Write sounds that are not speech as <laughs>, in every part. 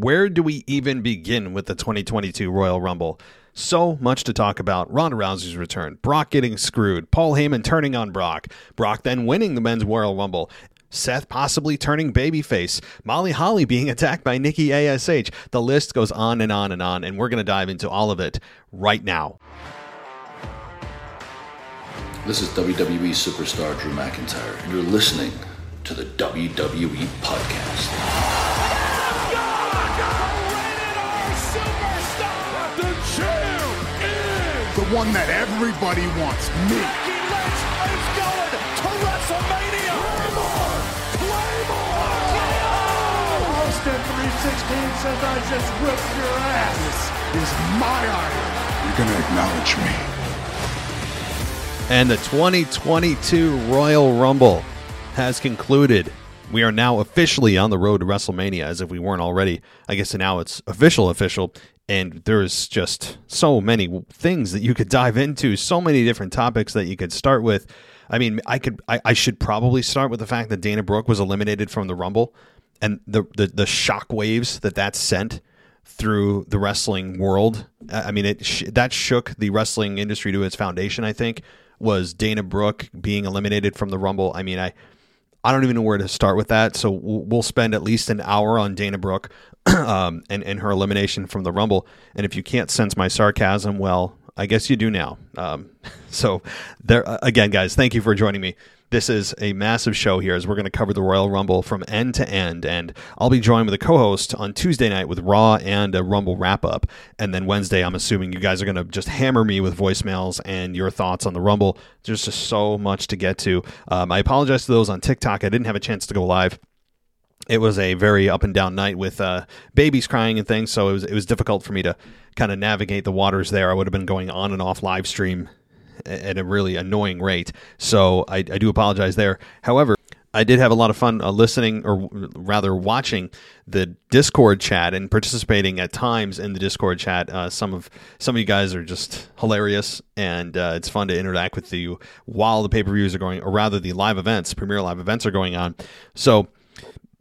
Where do we even begin with the 2022 Royal Rumble? So much to talk about. Ronda Rousey's return, Brock getting screwed, Paul Heyman turning on Brock, Brock then winning the men's Royal Rumble, Seth possibly turning babyface, Molly Holly being attacked by Nikki ASH. The list goes on and on and on, and we're going to dive into all of it right now. This is WWE superstar Drew McIntyre, and you're listening to the WWE Podcast. One that everybody wants, me. Becky Lynch is going to WrestleMania. Claymore! Claymore! Austin 316 says I just whipped your ass. This is my iron. You're gonna acknowledge me. And the 2022 Royal Rumble has concluded. We are now officially on the road to WrestleMania, as if we weren't already. I guess now it's official, official. And there's just so many things that you could dive into, so many different topics that you could start with. I mean, I could, I, I should probably start with the fact that Dana Brooke was eliminated from the Rumble, and the the, the shock waves that that sent through the wrestling world. I mean, it sh- that shook the wrestling industry to its foundation. I think was Dana Brooke being eliminated from the Rumble. I mean, I I don't even know where to start with that. So we'll spend at least an hour on Dana Brooke <clears throat> um, and and her elimination from the Rumble. And if you can't sense my sarcasm, well, I guess you do now. Um, <laughs> so there uh, again, guys, thank you for joining me. This is a massive show here as we're going to cover the Royal Rumble from end to end. And I'll be joined with a co host on Tuesday night with Raw and a Rumble wrap up. And then Wednesday, I'm assuming you guys are going to just hammer me with voicemails and your thoughts on the Rumble. There's just so much to get to. Um, I apologize to those on TikTok. I didn't have a chance to go live it was a very up and down night with uh, babies crying and things, so it was it was difficult for me to kind of navigate the waters there. I would have been going on and off live stream at a really annoying rate, so I, I do apologize there. However, I did have a lot of fun uh, listening, or rather watching the Discord chat and participating at times in the Discord chat. Uh, some of some of you guys are just hilarious, and uh, it's fun to interact with you while the pay per views are going, or rather the live events, premier live events are going on. So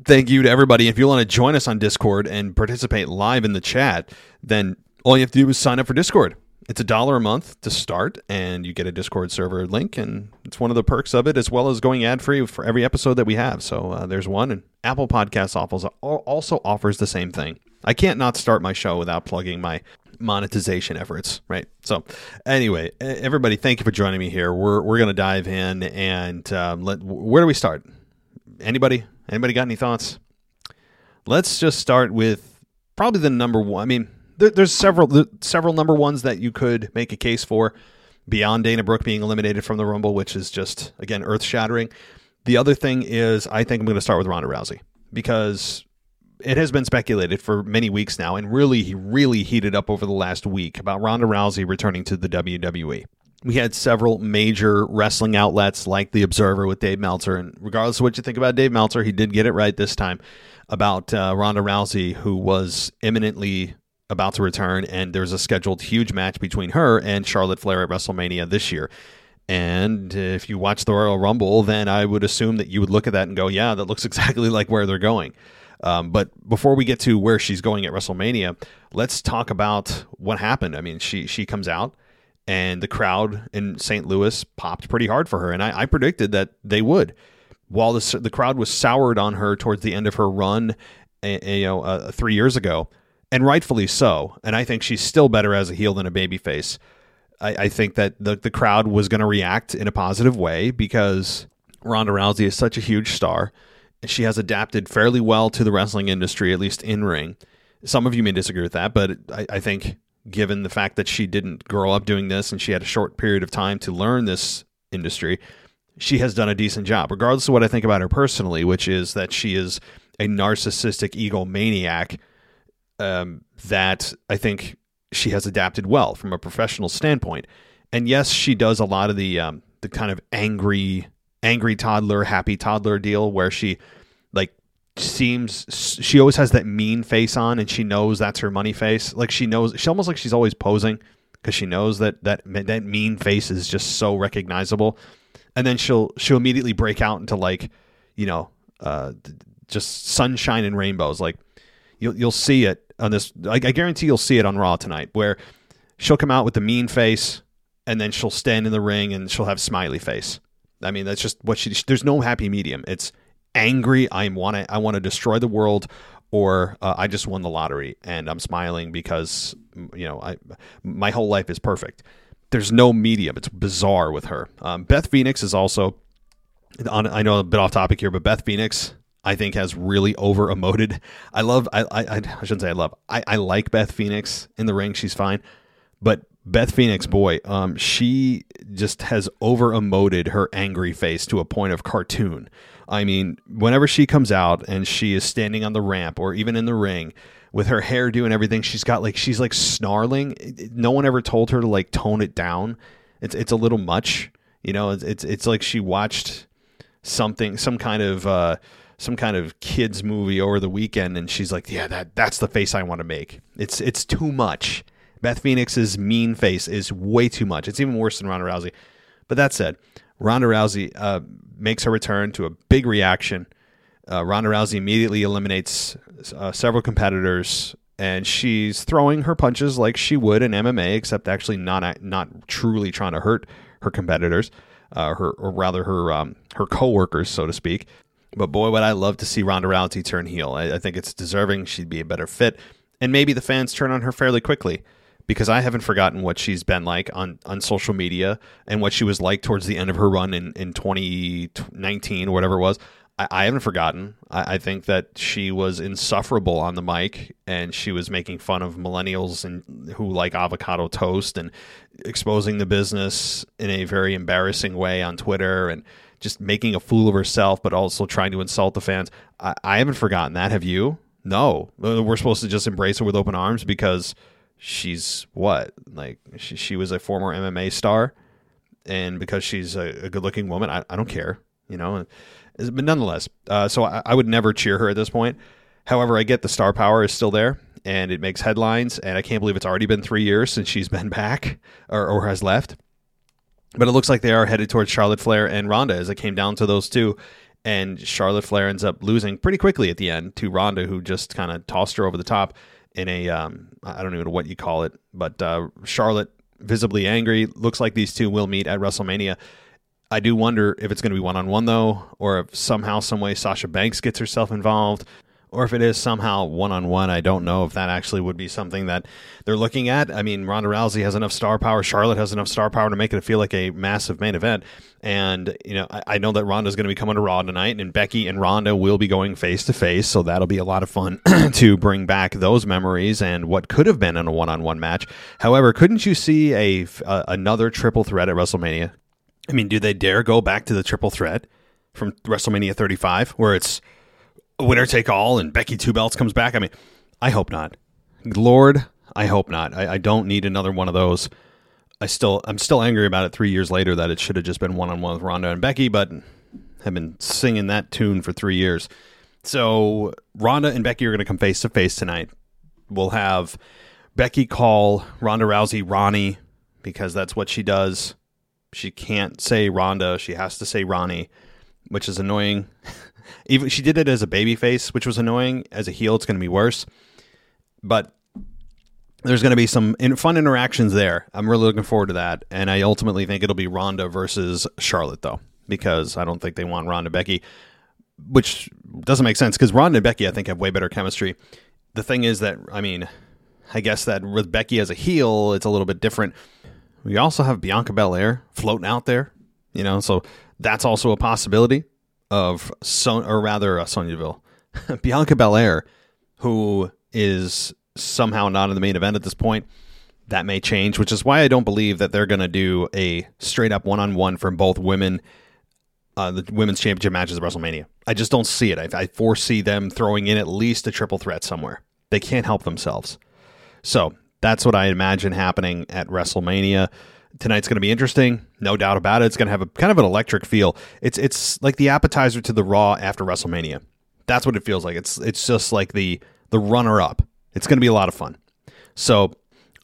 thank you to everybody. If you want to join us on Discord and participate live in the chat, then all you have to do is sign up for Discord. It's a dollar a month to start, and you get a Discord server link, and it's one of the perks of it, as well as going ad free for every episode that we have. So uh, there's one, and Apple Podcasts also offers the same thing. I can't not start my show without plugging my monetization efforts, right? So, anyway, everybody, thank you for joining me here. We're we're gonna dive in, and um, let where do we start? Anybody? Anybody got any thoughts? Let's just start with probably the number one. I mean, there, there's several there, several number ones that you could make a case for beyond Dana Brooke being eliminated from the Rumble, which is just again earth shattering. The other thing is, I think I'm going to start with Ronda Rousey because it has been speculated for many weeks now, and really, he really heated up over the last week about Ronda Rousey returning to the WWE we had several major wrestling outlets like The Observer with Dave Meltzer. And regardless of what you think about Dave Meltzer, he did get it right this time about uh, Ronda Rousey, who was imminently about to return. And there's a scheduled huge match between her and Charlotte Flair at WrestleMania this year. And if you watch the Royal Rumble, then I would assume that you would look at that and go, yeah, that looks <laughs> exactly like where they're going. Um, but before we get to where she's going at WrestleMania, let's talk about what happened. I mean, she she comes out and the crowd in St. Louis popped pretty hard for her, and I, I predicted that they would. While the the crowd was soured on her towards the end of her run, you know, uh, three years ago, and rightfully so. And I think she's still better as a heel than a babyface. I, I think that the the crowd was going to react in a positive way because Ronda Rousey is such a huge star. She has adapted fairly well to the wrestling industry, at least in ring. Some of you may disagree with that, but I, I think given the fact that she didn't grow up doing this and she had a short period of time to learn this industry, she has done a decent job, regardless of what I think about her personally, which is that she is a narcissistic egomaniac um, that I think she has adapted well from a professional standpoint. And yes, she does a lot of the um, the kind of angry, angry toddler, happy toddler deal where she seems she always has that mean face on and she knows that's her money face like she knows she almost like she's always posing because she knows that that that mean face is just so recognizable and then she'll she'll immediately break out into like you know uh just sunshine and rainbows like You'll you'll see it on this. I, I guarantee you'll see it on Raw tonight, where she'll come out with the mean face, and then she'll stand in the ring and she'll have smiley face. I mean, that's just what she. There's no happy medium. It's angry. I want to. I want to destroy the world, or uh, I just won the lottery and I'm smiling because you know I my whole life is perfect. There's no medium. It's bizarre with her. Um, Beth Phoenix is also. On, I know a bit off topic here, but Beth Phoenix I think has really over emoted. I love. I, I I shouldn't say I love. I, I like Beth Phoenix in the ring. She's fine, but Beth Phoenix, boy, um, she just has over emoted her angry face to a point of cartoon. I mean, whenever she comes out and she is standing on the ramp or even in the ring with her hairdo and everything, she's got like she's like snarling. No one ever told her to like tone it down. It's it's a little much, you know. It's it's, it's like she watched something, some kind of. Uh, some kind of kids movie over the weekend and she's like yeah that that's the face I want to make it's it's too much Beth Phoenix's mean face is way too much it's even worse than Ronda Rousey but that said Ronda Rousey uh, makes her return to a big reaction. Uh, Ronda Rousey immediately eliminates uh, several competitors, and she's throwing her punches like she would in MMA, except actually not not truly trying to hurt her competitors, uh, her or rather her um, her coworkers, so to speak. But boy, would I love to see Ronda Rousey turn heel. I, I think it's deserving. She'd be a better fit, and maybe the fans turn on her fairly quickly because I haven't forgotten what she's been like on, on social media and what she was like towards the end of her run in, in 2019 or whatever it was. I, I haven't forgotten. I, I, think that she was insufferable on the mic and she was making fun of millennials and who like avocado toast and exposing the business in a very embarrassing way on Twitter and just making a fool of herself, but also trying to insult the fans. I, I haven't forgotten that. Have you? No. Uh, we're supposed to just embrace her with open arms because – she's what like she, she was a former MMA star, and because she's a, a good looking woman, I, I don't care, you know. But nonetheless, uh, so I, I would never cheer her at this point. However, I get the star power is still there, and it makes headlines, and I can't believe it's already been three years since she's <laughs> been back or, or has left. But it looks like they are headed towards Charlotte Flair and Ronda as it came down to those two. And Charlotte Flair ends up losing pretty quickly at the end to Ronda, who just kind of tossed her over the top in a um, I don't even know what you call it, but uh, Charlotte visibly angry. Looks like these two will meet at WrestleMania. I do wonder if it's going to be one on one though, or if somehow, some way, Sasha Banks gets herself involved or if it is somehow one on one. I don't know if that actually would be something that they're looking at. I mean, Ronda Rousey has enough star power. Charlotte has enough star power to make it feel like a massive main event. And, you know, I, I know that Ronda's going to be coming to Raw tonight, and Becky and Ronda will be going face to face. So that'll be a lot of fun <clears throat> to bring back those memories and what could have been in a one on one match. However, couldn't you see a, a another triple threat at WrestleMania? I mean, do they dare go back to the triple threat from WrestleMania 35 where it's winner take all and Becky Two Belts comes back. I mean, I hope not. Lord, I hope not. I, I, don't need another one of those. I still, I'm still angry about it three years later that it should have just been one on one with Ronda and Becky, but have been singing that tune for three years. So Ronda and Becky are going to come face to face tonight. We'll have Becky call Ronda Rousey Ronnie because that's what she does. She can't say Ronda; she has to say Ronnie, which is annoying. <laughs> Even she did it as a baby face, which was annoying. As a heel, it's going to be worse. But there's going to be some in, fun interactions there. I'm really looking forward to that, and I ultimately think it'll be Ronda versus Charlotte, though, because I don't think they want Ronda Becky, which doesn't make sense because Ronda and Becky, I think, have way better chemistry. The thing is that, I mean, I guess that with Becky as a heel, it's a little bit different. We also have Bianca Belair floating out there, you know, so that's also a possibility of Son, or rather uh, Deville, <laughs> Bianca Belair, who is somehow not in the main event at this point. That may change, which is why I don't believe that they're going to do a straight up one on one from both women, uh, the women's championship matches at WrestleMania. I just don't see it. I, I foresee them throwing in at least a triple threat somewhere. They can't help themselves. So that's what I imagine happening at WrestleMania tonight's going to be interesting, no doubt about it. It's going to have a kind of an electric feel. It's it's like the appetizer to the Raw after WrestleMania. That's what it feels like. It's it's just like the the runner up. It's going to be a lot of fun. So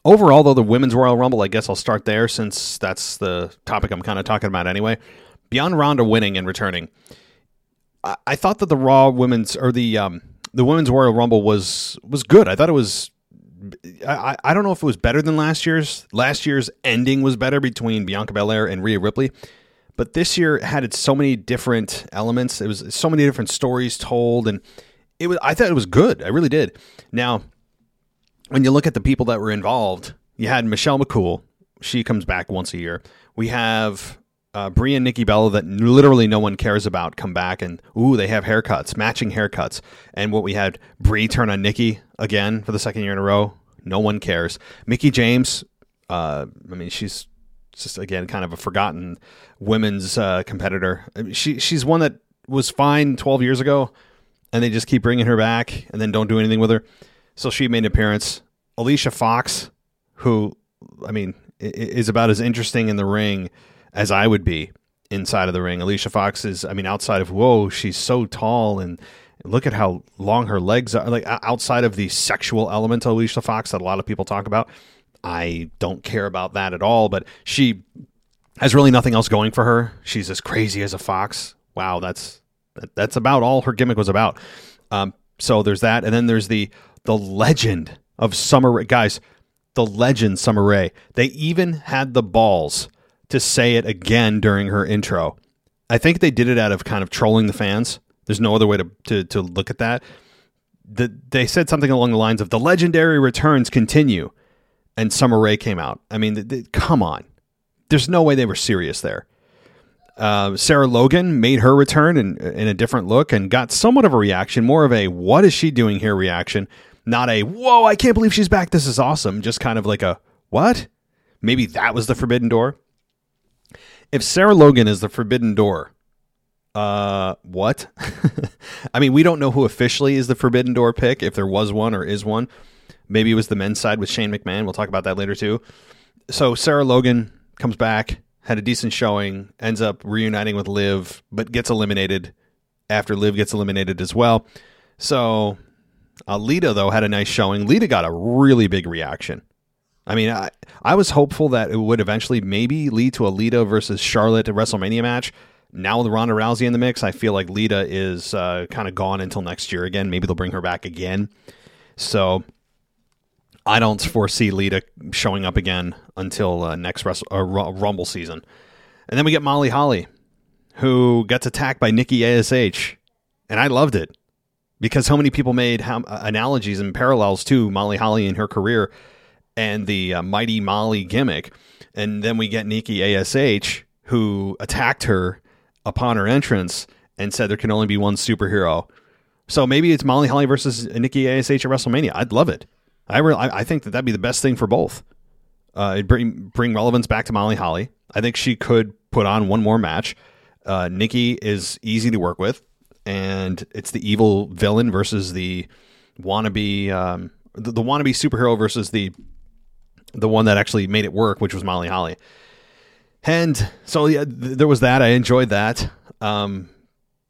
overall, though, the women's Royal Rumble, I guess I'll start there since that's the topic I'm kind of talking about anyway. Beyond Ronda winning and returning, I, I thought that the Raw women's or the um, the women's Royal Rumble was was good. I thought it was. I, I don't know if it was better than last year's. Last year's ending was better between Bianca Belair and Rhea Ripley, but this year had so many different elements. It was so many different stories told, and it was. I thought it was good. I really did. Now, when you look at the people that were involved, you had Michelle McCool. She comes back once a year. We have uh, Brie and Nikki Bella that literally no one cares about come back and ooh they have haircuts, matching haircuts. And what we had Brie turn on Nikki again for the second year in a row. No one cares. Mickie James, uh, I mean she's just again kind of a forgotten women's uh, competitor. I mean, she she's one that was fine 12 years ago, and they just keep bringing her back and then don't do anything with her. So she made an appearance. Alicia Fox, who I mean is about as interesting in the ring as I would be inside of the ring. Alicia Fox is, I mean, outside of whoa, she's so tall and look at how long her legs are. Like outside of the sexual element of Alicia Fox that a lot of people talk about, I don't care about that at all. But she has really nothing else going for her. She's as crazy as a fox. Wow, that's that, that's about all her gimmick was about. Um, so there's that, and then there's the the legend of Summer guys, the legend Summer Rae. They even had the balls to say it again during her intro. I think they did it out of kind of trolling the fans. There's no other way to, to, to look at that. The, they said something along the lines of the legendary returns continue, and Summer Rae came out. I mean, the, the, come on. There's no way they were serious there. Uh, Sarah Logan made her return in, in a different look and got somewhat of a reaction, more of a what is she doing here reaction, not a whoa, I can't believe she's back. This is awesome. Just kind of like a what? Maybe that was the forbidden door if Sarah Logan is the forbidden door, uh, what? <laughs> I mean, we don't know who officially is the forbidden door pick, if there was one or is one. Maybe it was the men's side with Shane McMahon. We'll talk about that later too. So Sarah Logan comes back, had a decent showing, ends up reuniting with Liv, but gets eliminated after Liv gets eliminated as well. So Lita though had a nice showing. Lita got a really big reaction. I mean, I, I was hopeful that it would eventually maybe lead to a Lita versus Charlotte WrestleMania match. Now with Ronda Rousey in the mix, I feel like Lita is uh, kind of gone until next year again. Maybe they'll bring her back again. So I don't foresee Lita showing up again until uh, next uh, Rumble season. And then we get Molly Holly, who gets attacked by Nikki ASH, and I loved it because so many people made ha- analogies and parallels to Molly Holly in her career and the uh, Mighty Molly gimmick. And then we get Nikki ASH, who attacked her upon her entrance and said there can only be one superhero. So maybe it's Molly Holly versus Nikki ASH at WrestleMania. I'd love it. I re- I think that that'd be the best thing for both. Uh, it'd bring bring relevance back to Molly Holly. I think she could put on one more match. Uh, Nikki is easy to work with, and it's the evil villain versus the wannabe um, the, the wannabe superhero versus the the one that actually made it work, which was Molly Holly. And so yeah, th- there was that. I enjoyed that. Um,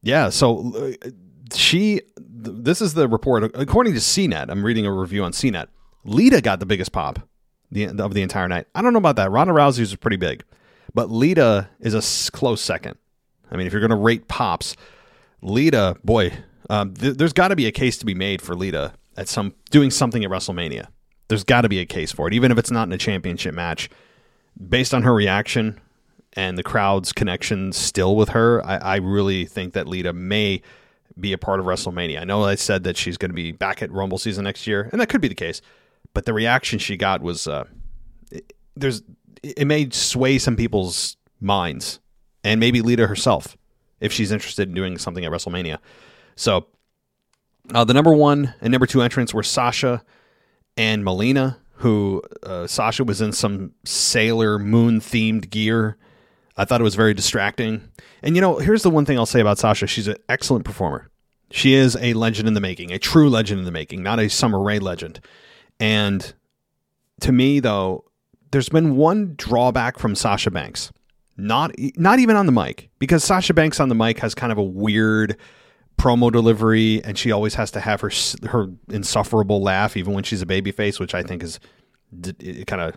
yeah. So uh, she. Th- this is the report according to CNET. I'm reading a review on CNET. Lita got the biggest pop the, of the entire night. I don't know about that. Ronda Rousey was pretty big, but Lita is a close second. I mean, if you're going to rate pops, Lita, boy, um, th- there's got to be a case to be made for Lita at some doing something at WrestleMania. There's got to be a case for it, even if it's not in a championship match. Based on her reaction and the crowd's connection still with her, I, I really think that Lita may be a part of WrestleMania. I know I said that she's going to be back at Rumble season next year, and that could be the case. But the reaction she got was uh, it, there's it may sway some people's minds, and maybe Lita herself if she's interested in doing something at WrestleMania. So uh, the number one and number two entrants were Sasha and Melina, who uh, Sasha was in some Sailor Moon themed gear. I thought it was very distracting. And you know, here's the one thing I'll say about Sasha: she's an excellent performer. She is a legend in the making, a true legend in the making, not a Summer Rae legend. And to me, though, there's been one drawback from Sasha Banks. Not not even on the mic, because Sasha Banks on the mic has kind of a weird promo delivery, and she always has to have her her insufferable laugh, even when she's a babyface, which I think is it kind of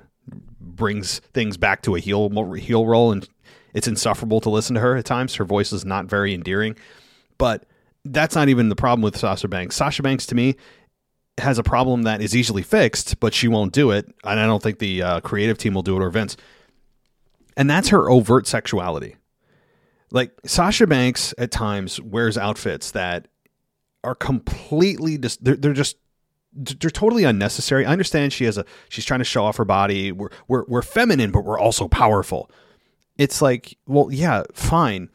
brings things back to a heel heel role, and it's insufferable to listen to her at times. Her voice is not very endearing, but that's not even the problem with Sasha Banks. Sasha Banks to me has a problem that is easily fixed, but she won't do it, and I don't think the uh, creative team will do it or Vince. And that's her overt sexuality. Like Sasha Banks at times wears outfits that are completely just they're, they're just they're totally unnecessary. I understand she has a she's trying to show off her body. We're we're we're feminine, but we're also powerful. It's like, well, yeah, fine.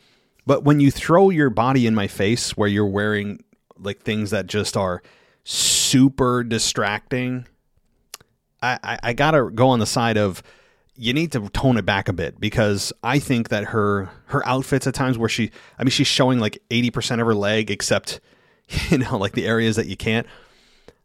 But when you throw your body in my face where you're wearing like things that just are super distracting, I, I, I gotta go on the side of you need to tone it back a bit because I think that her her outfits at times where she I mean she's showing like 80% of her leg except <laughs> you know like the areas that you can't.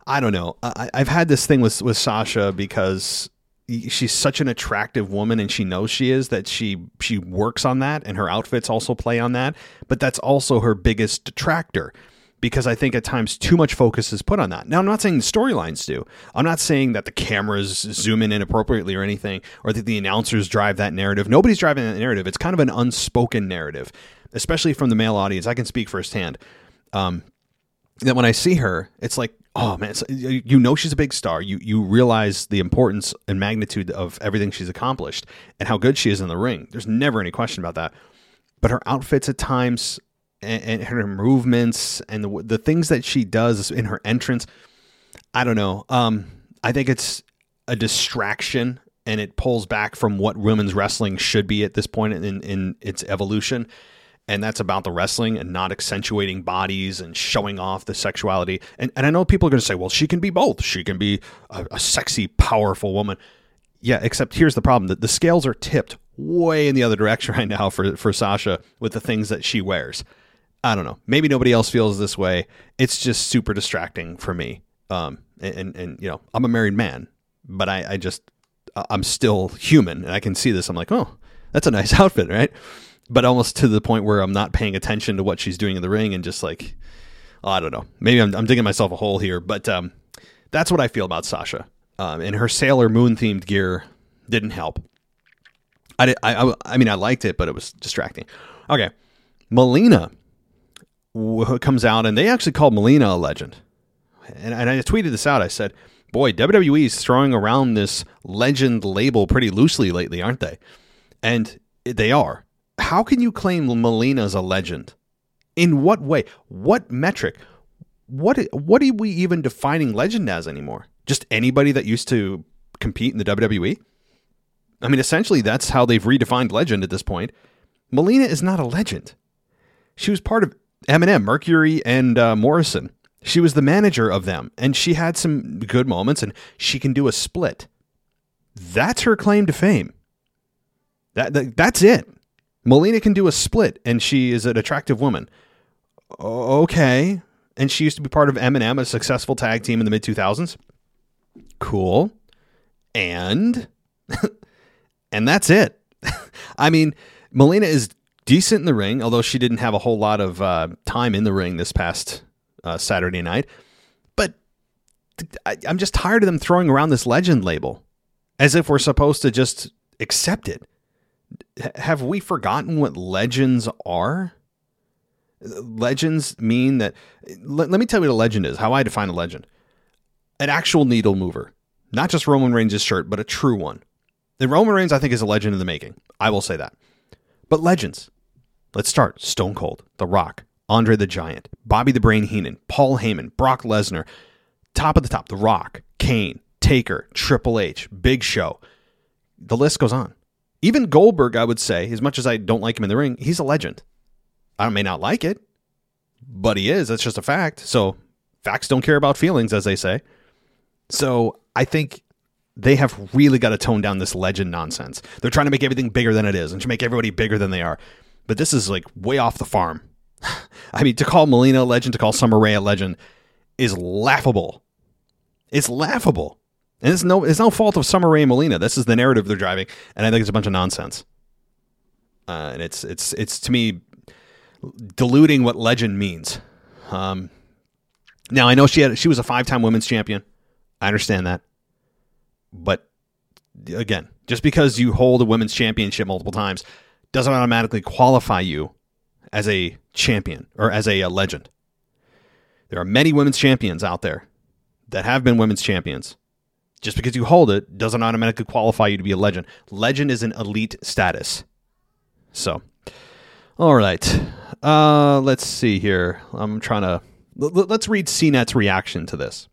I don't know. I, I've had this thing with with Sasha because she's such an attractive woman and she knows she is that she she works on that and her outfits also play on that but that's also her biggest detractor because I think at times too much focus is put on that. Now, I'm not saying the storylines do. I'm not saying that the cameras zoom in inappropriately or anything, or that the announcers drive that narrative. Nobody's driving that narrative. It's kind of an unspoken narrative, especially from the male audience. I can speak firsthand. Um, that when I see her, it's like, oh man, you know she's a big star. You you realize the importance and magnitude of everything she's accomplished and how good she is in the ring. There's never any question about that. But her outfits at times and, and her movements and the, the things that she does in her entrance. I don't know. Um, I think it's a distraction and it pulls back from what women's wrestling should be at this point in, in its evolution. And that's about the wrestling and not accentuating bodies and showing off the sexuality. And, and I know people are going to say, well, she can be both. She can be a, a sexy, powerful woman. Yeah, except here's the problem that the scales are tipped way in the other direction <laughs> right now for, for Sasha with the things that she wears. I don't know. Maybe nobody else feels this way. It's just super distracting for me. Um, and, and, and you know, I'm a married man, but I, I just, I'm still human and I can see this. I'm like, oh, that's a nice <laughs> outfit, right? But almost to the point where I'm not paying attention to what she's doing in the ring and just like, oh, I don't know. Maybe I'm, I'm digging myself a hole here, but um, that's what I feel about Sasha. Um, and her Sailor Moon themed gear didn't help. I, did, I, I, I mean, I liked it, but it was distracting. Okay. Melina comes out, and they actually called Melina a legend. And, and I tweeted this out. I said, "Boy, WWE is throwing around this legend label pretty loosely lately, aren't they?" And they are. How can you claim Melina as a legend? In what way? What metric? What what are we even defining legend as anymore? Just anybody that used to compete in the WWE? I mean, essentially, that's how they've redefined legend at this point. Melina is not a legend. She was part of MNM, Mercury, and uh, Morrison. She was the manager of them, and she had some good moments, and she can do a split. That's her claim to fame. That, that that's it. Melina can do a split, and she is an attractive woman. Okay, and she used to be part of MNM, a successful tag team in the mid two thousands. Cool, and <laughs> and that's it. <laughs> I mean, Melina is decent in the ring, although she didn't have a whole lot of uh, time in the ring this past uh, Saturday night. But I, I'm just tired of them throwing around this legend label as if we're supposed to just accept it. H- have we forgotten what legends are? Legends mean that. Let, let me tell you what a legend is, how I define a legend an actual needle mover, not just Roman Reigns' shirt, but a true one. And Roman Reigns, I think, is a legend in the making. I will say that. But legends, Let's start Stone Cold, The Rock, Andre the Giant, Bobby the Brain Heenan, Paul Heyman, Brock Lesnar, top of the top, The Rock, Kane, Taker, Triple H, Big Show. The list goes on. Even Goldberg, I would say, as much as I don't like him in the ring, he's a legend. I may not like it, but he is. That's just a fact. So facts don't care about feelings, as they say. So I think they have really got to tone down this legend nonsense. They're trying to make everything bigger than it is and to make everybody bigger than they are but this is like way off the farm. <sighs> I mean, to call Melina a legend, to call Summer Rae a legend is laughable. It's laughable. And it's no it's no fault of Summer Rae and Melina. This is the narrative they're driving, and I think it's a bunch of nonsense. Uh, and it's it's it's to me diluting what legend means. Um, now I know she had she was a five time women's champion. I understand that, but again, just because you hold a women's championship multiple times doesn't automatically qualify you as a champion or as a, a legend. There are many women's champions out there that have been women's champions. Just because you hold it doesn't automatically qualify you to be a legend. Legend is an elite status. So, all right. Uh, let's see here. I'm trying to let's read CNET's reaction to this.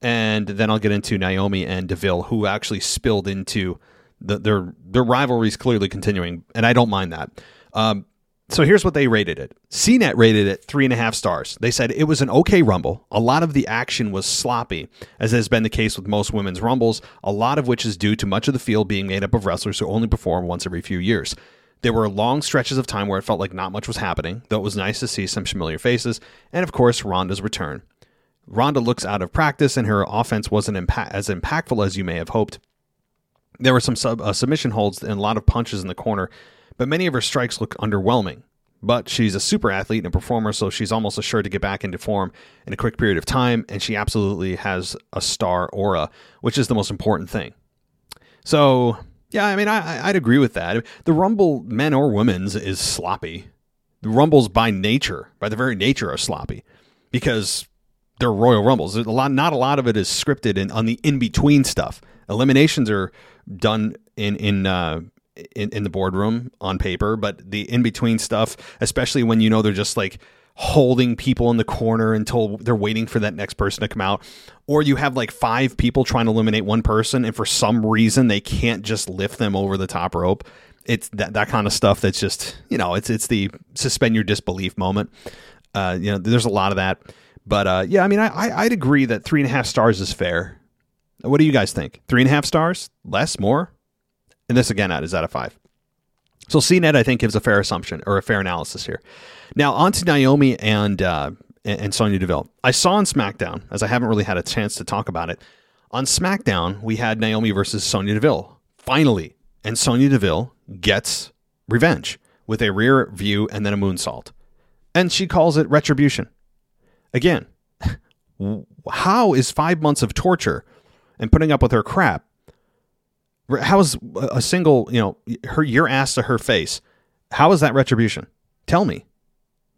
And then I'll get into Naomi and Deville, who actually spilled into the, their their is clearly continuing, and I don't mind that. Um, so here's what they rated it. CNET rated it three and a half stars. They said it was an okay rumble. A lot of the action was sloppy, as has been the case with most women's rumbles. A lot of which is due to much of the field being made up of wrestlers who only perform once every few years. There were long stretches of time where it felt like not much was happening, though it was nice to see some familiar faces, and of course, Ronda's return. Ronda looks out of practice, and her offense wasn't impa- as impactful as you may have hoped. There were some sub- uh, submission holds and a lot of punches in the corner, but many of her strikes look underwhelming. But she's a super athlete and a performer, so she's almost assured to get back into form in a quick period of time, and she absolutely has a star aura, which is the most important thing. So yeah, I mean, I, I'd agree with that. The Rumble, men or women's, is sloppy. The Rumbles, by nature, by the very nature, are sloppy because they're Royal Rumbles. A lot, not a lot of it is scripted and on the in between stuff. Eliminations are done in in uh, in, in the boardroom on paper, but the in between stuff, especially when you know they're just like holding people in the corner until they're waiting for that next person to come out. Or you have like five people trying to eliminate one person, and for some reason they can't just lift them over the top rope. It's that, that kind of stuff that's just, you know, it's it's the suspend your disbelief moment. Uh, you know, there's a lot of that. But uh, yeah, I mean, I, I, I'd agree that three and a half stars is fair. What do you guys think? Three and a half stars? Less? More? And this again is out of five. So CNET, I think, gives a fair assumption or a fair analysis here. Now, on to Naomi and uh, and Sonya Deville. I saw on SmackDown, as I haven't really had a chance to talk about it. On SmackDown, we had Naomi versus Sonya Deville. Finally, and Sonya Deville gets revenge with a rear view and then a moonsault, and she calls it retribution. Again, <laughs> how is five months of torture and putting up with her crap how is a single, you know, her your ass to her face? How is that retribution? Tell me.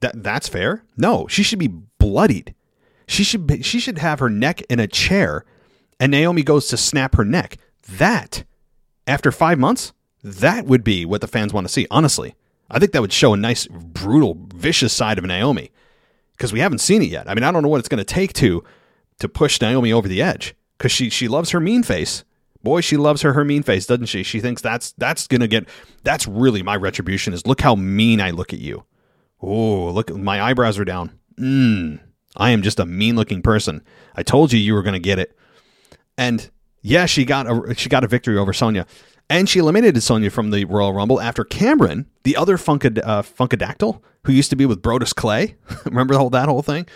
That that's fair? No, she should be bloodied. She should be, she should have her neck in a chair and Naomi goes to snap her neck. That after 5 months, that would be what the fans want to see, honestly. I think that would show a nice brutal vicious side of Naomi because we haven't seen it yet. I mean, I don't know what it's going to take to to push Naomi over the edge cuz she she loves her mean face Boy, she loves her her mean face, doesn't she? She thinks that's that's gonna get that's really my retribution is look how mean I look at you. Oh, look my eyebrows are down. Mmm. I am just a mean looking person. I told you you were gonna get it. And yeah, she got a she got a victory over Sonya. And she eliminated Sonya from the Royal Rumble after Cameron, the other Funkad, uh, Funkadactyl, who used to be with Brodus Clay. <laughs> Remember the whole, that whole thing?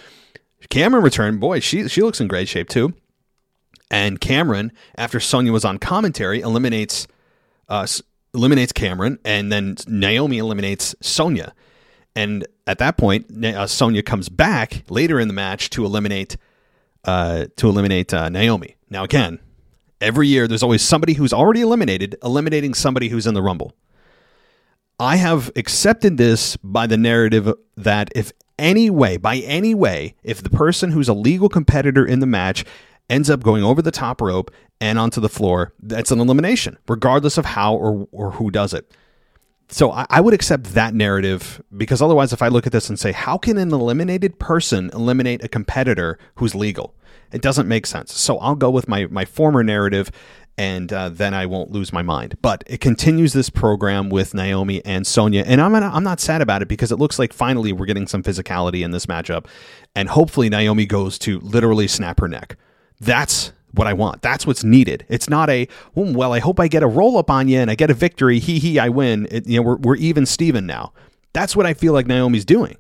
Cameron returned. Boy, she she looks in great shape too. And Cameron, after Sonya was on commentary, eliminates uh, eliminates Cameron, and then Naomi eliminates Sonya. And at that point, uh, Sonya comes back later in the match to eliminate uh, to eliminate uh, Naomi. Now, again, every year there's always somebody who's already eliminated eliminating somebody who's in the Rumble. I have accepted this by the narrative that if any way, by any way, if the person who's a legal competitor in the match ends up going over the top rope and onto the floor, that's an elimination, regardless of how or, or who does it. So I, I, would accept that narrative because otherwise, if I look at this and say, how can an eliminated person eliminate a competitor who's legal? It doesn't make sense. So I'll go with my, my former narrative and uh, then I won't lose my mind. But it continues this program with Naomi and Sonya, and I'm I'm not sad about it because it looks like finally we're getting some physicality in this matchup, and hopefully Naomi goes to literally snap her neck. That's what I want. That's what's needed. It's not a oh, well. I hope I get a roll up on you and I get a victory. He he, I win. It, you know, we're we're even Steven now. That's what I feel like Naomi's doing.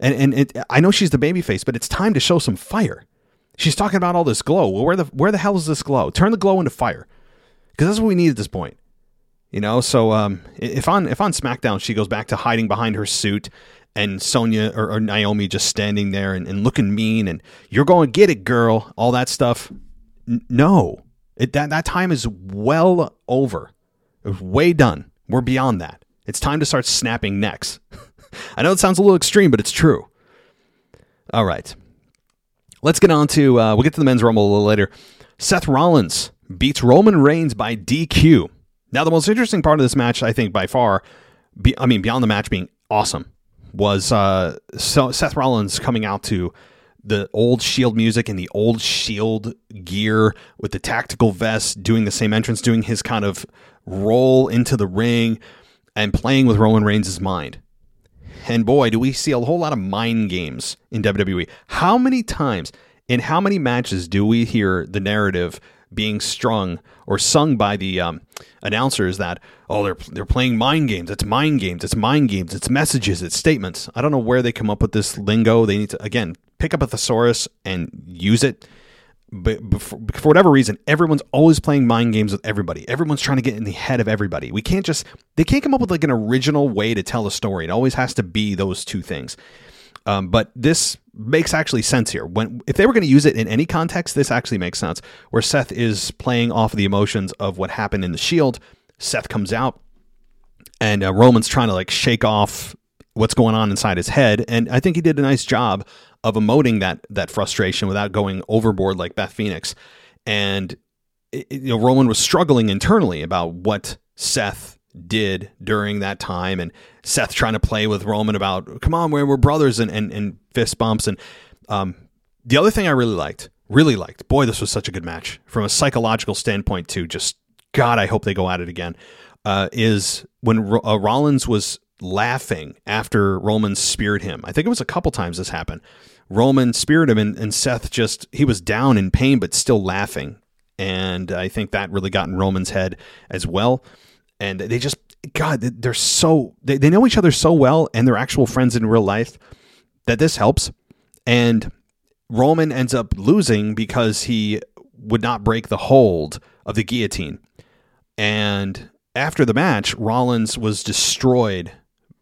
And and it, I know she's the baby face, but it's time to show some fire. She's talking about all this glow. Well, where the where the hell is this glow? Turn the glow into fire, because that's what we need at this point. You know. So um, if on if on SmackDown she goes back to hiding behind her suit and Sonya or, or Naomi just standing there and, and, looking mean and you're going to get it, girl, all that stuff. N- no, it, that, that time is well over. It way done. We're beyond that. It's time to start snapping necks. <laughs> I know it sounds a little extreme, but it's true. All right. Let's get on to, uh, we'll get to the men's rumble a little later. Seth Rollins beats Roman Reigns by DQ. Now, the most interesting part of this match, I think, by far, be, I mean, beyond the match being awesome, was uh, Seth Rollins coming out to the old Shield music and the old Shield gear with the tactical vest, doing the same entrance, doing his kind of roll into the ring and playing with Roman Reigns' mind. And boy, do we see a whole lot of mind games in WWE. How many times in how many matches do we hear the narrative being strung or sung by the um, announcers that oh they're they're playing mind games. It's mind games. It's mind games. It's messages. It's statements. I don't know where they come up with this lingo. They need to again pick up a thesaurus and use it. But for, for whatever reason, everyone's always playing mind games with everybody. Everyone's trying to get in the head of everybody. We can't just they can't come up with like an original way to tell a story. It always has to be those two things. Um, but this makes actually sense here. When if they were going to use it in any context, this actually makes sense. Where Seth is playing off the emotions of what happened in the Shield. Seth comes out, and uh, Roman's trying to like shake off what's going on inside his head, and I think he did a nice job of emoting that that frustration without going overboard like Beth Phoenix. And it, you know, Roman was struggling internally about what Seth did during that time. And Seth trying to play with Roman about come on we're, we're brothers and, and, and fist bumps. And um, the other thing I really liked really liked boy this was such a good match. From a psychological standpoint too just God I hope they go at it again uh, is when uh, Rollins was laughing after Roman speared him. I think it was a couple times this happened. Roman speared him and, and Seth just he was down in pain but still laughing. And I think that really got in Roman's head as well and they just God, they're so they, they know each other so well, and they're actual friends in real life that this helps. And Roman ends up losing because he would not break the hold of the guillotine. And after the match, Rollins was destroyed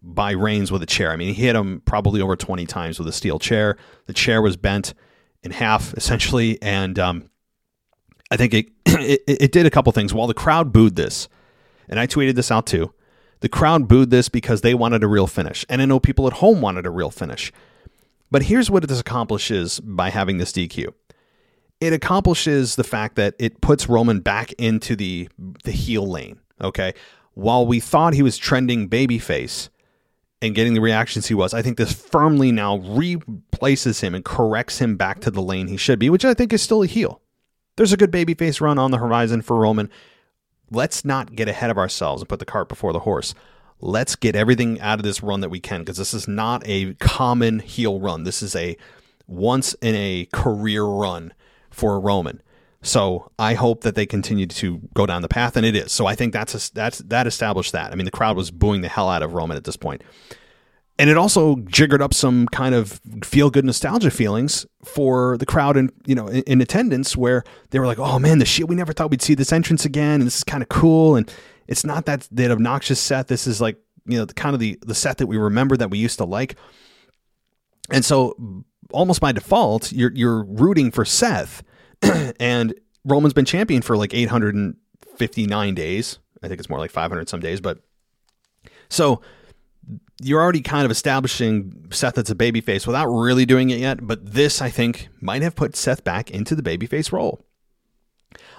by Reigns with a chair. I mean, he hit him probably over 20 times with a steel chair. The chair was bent in half, <laughs> essentially. And um, I think <clears throat> it, it, it did a couple things. While the crowd booed this, and I tweeted this out too. The crowd booed this because they wanted a real finish. And I know people at home wanted a real finish. But here's what this accomplishes by having this DQ it accomplishes the fact that it puts Roman back into the, the heel lane. Okay. While we thought he was trending babyface and getting the reactions he was, I think this firmly now replaces him and corrects him back to the lane he should be, which I think is still a heel. There's a good babyface run on the horizon for Roman let's not get ahead of ourselves and put the cart before the horse. Let's get everything out of this run that we can because this is not a common heel run. This is a once in a career run for Roman. So I hope that they continue to go down the path, and it is. So I think that's a, that's that established that. I mean, the crowd was booing the hell out of Roman at this point and it also jiggered up some kind of feel good nostalgia feelings for the crowd and you know in, in, attendance where they were like oh man the shit we never thought we'd see this entrance again and this is kind of cool and it's not that that obnoxious set. This is like you know the kind of the the set that we remember that we used to like. And so almost by default you're you're rooting for Seth <clears throat> and Roman's been champion for like 859 days. I think it's more like 500 some days but so you're already kind of establishing Seth as a babyface without really doing it yet, but this, I think, might have put Seth back into the babyface role.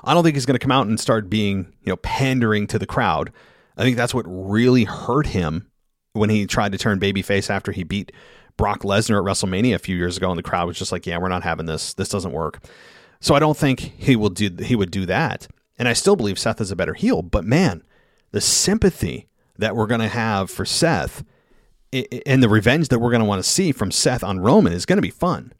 I don't think he's going to come out and start being, you know, pandering to the crowd. I think that's what really hurt him when he tried to turn babyface after he beat Brock Lesnar at WrestleMania a few years ago, and the crowd was just like, "Yeah, we're not having this. This doesn't work." So I don't think he will do he would do that. And I still believe Seth is a better heel, but man, the sympathy that we're going to have for Seth and the revenge that we're going to want to see from Seth on Roman is going to be fun.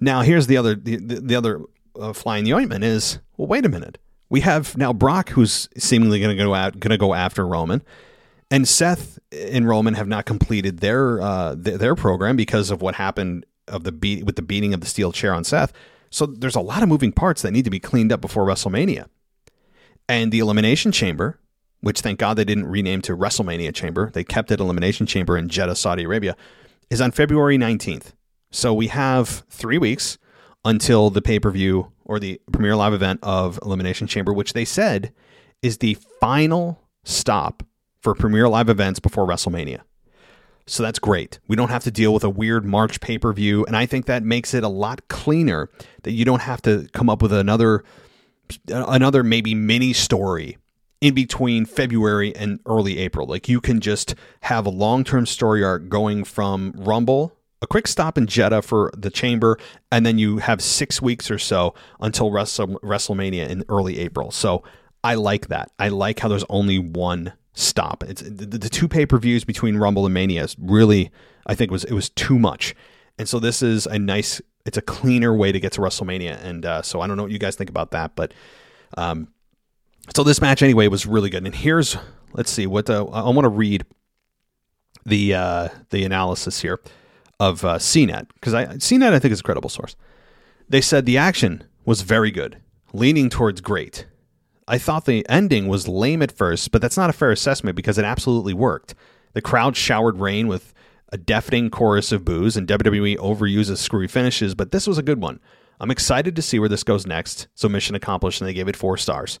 Now, here's the other the, the other uh, fly in the ointment is well, wait a minute. We have now Brock, who's seemingly going to go out, going to go after Roman, and Seth and Roman have not completed their uh, th- their program because of what happened of the beat with the beating of the steel chair on Seth. So there's a lot of moving parts that need to be cleaned up before WrestleMania, and the Elimination Chamber which thank God they didn't rename to WrestleMania Chamber. They kept it Elimination Chamber in Jeddah, Saudi Arabia, is on February 19th. So we have three weeks until the pay per view or the premiere live event of Elimination Chamber, which they said is the final stop for premiere live events before WrestleMania. So that's great. We don't have to deal with a weird March pay per view. And I think that makes it a lot cleaner that you don't have to come up with another, another maybe mini story in between February and early April. Like you can just have a long term story arc going from Rumble, a quick stop in Jeddah for the Chamber, and then you have six weeks or so until Wrestle, WrestleMania in early April. So I like that. I like how there's only one stop. It's the, the two pay per views between Rumble and Mania is really, I think, was it was too much. And so this is a nice, it's a cleaner way to get to WrestleMania. And uh, so I don't know what you guys think about that, but um, so this match anyway was really good. And here's, let's see what the, I want to read the uh, the analysis here of uh, CNET because I CNET I think is a credible source. They said the action was very good, leaning towards great. I thought the ending was lame at first, but that's not a fair assessment because it absolutely worked. The crowd showered Reigns with a deafening chorus of boos, and WWE overuses screwy finishes, but this was a good one. I'm excited to see where this goes next. So mission accomplished, and they gave it four stars.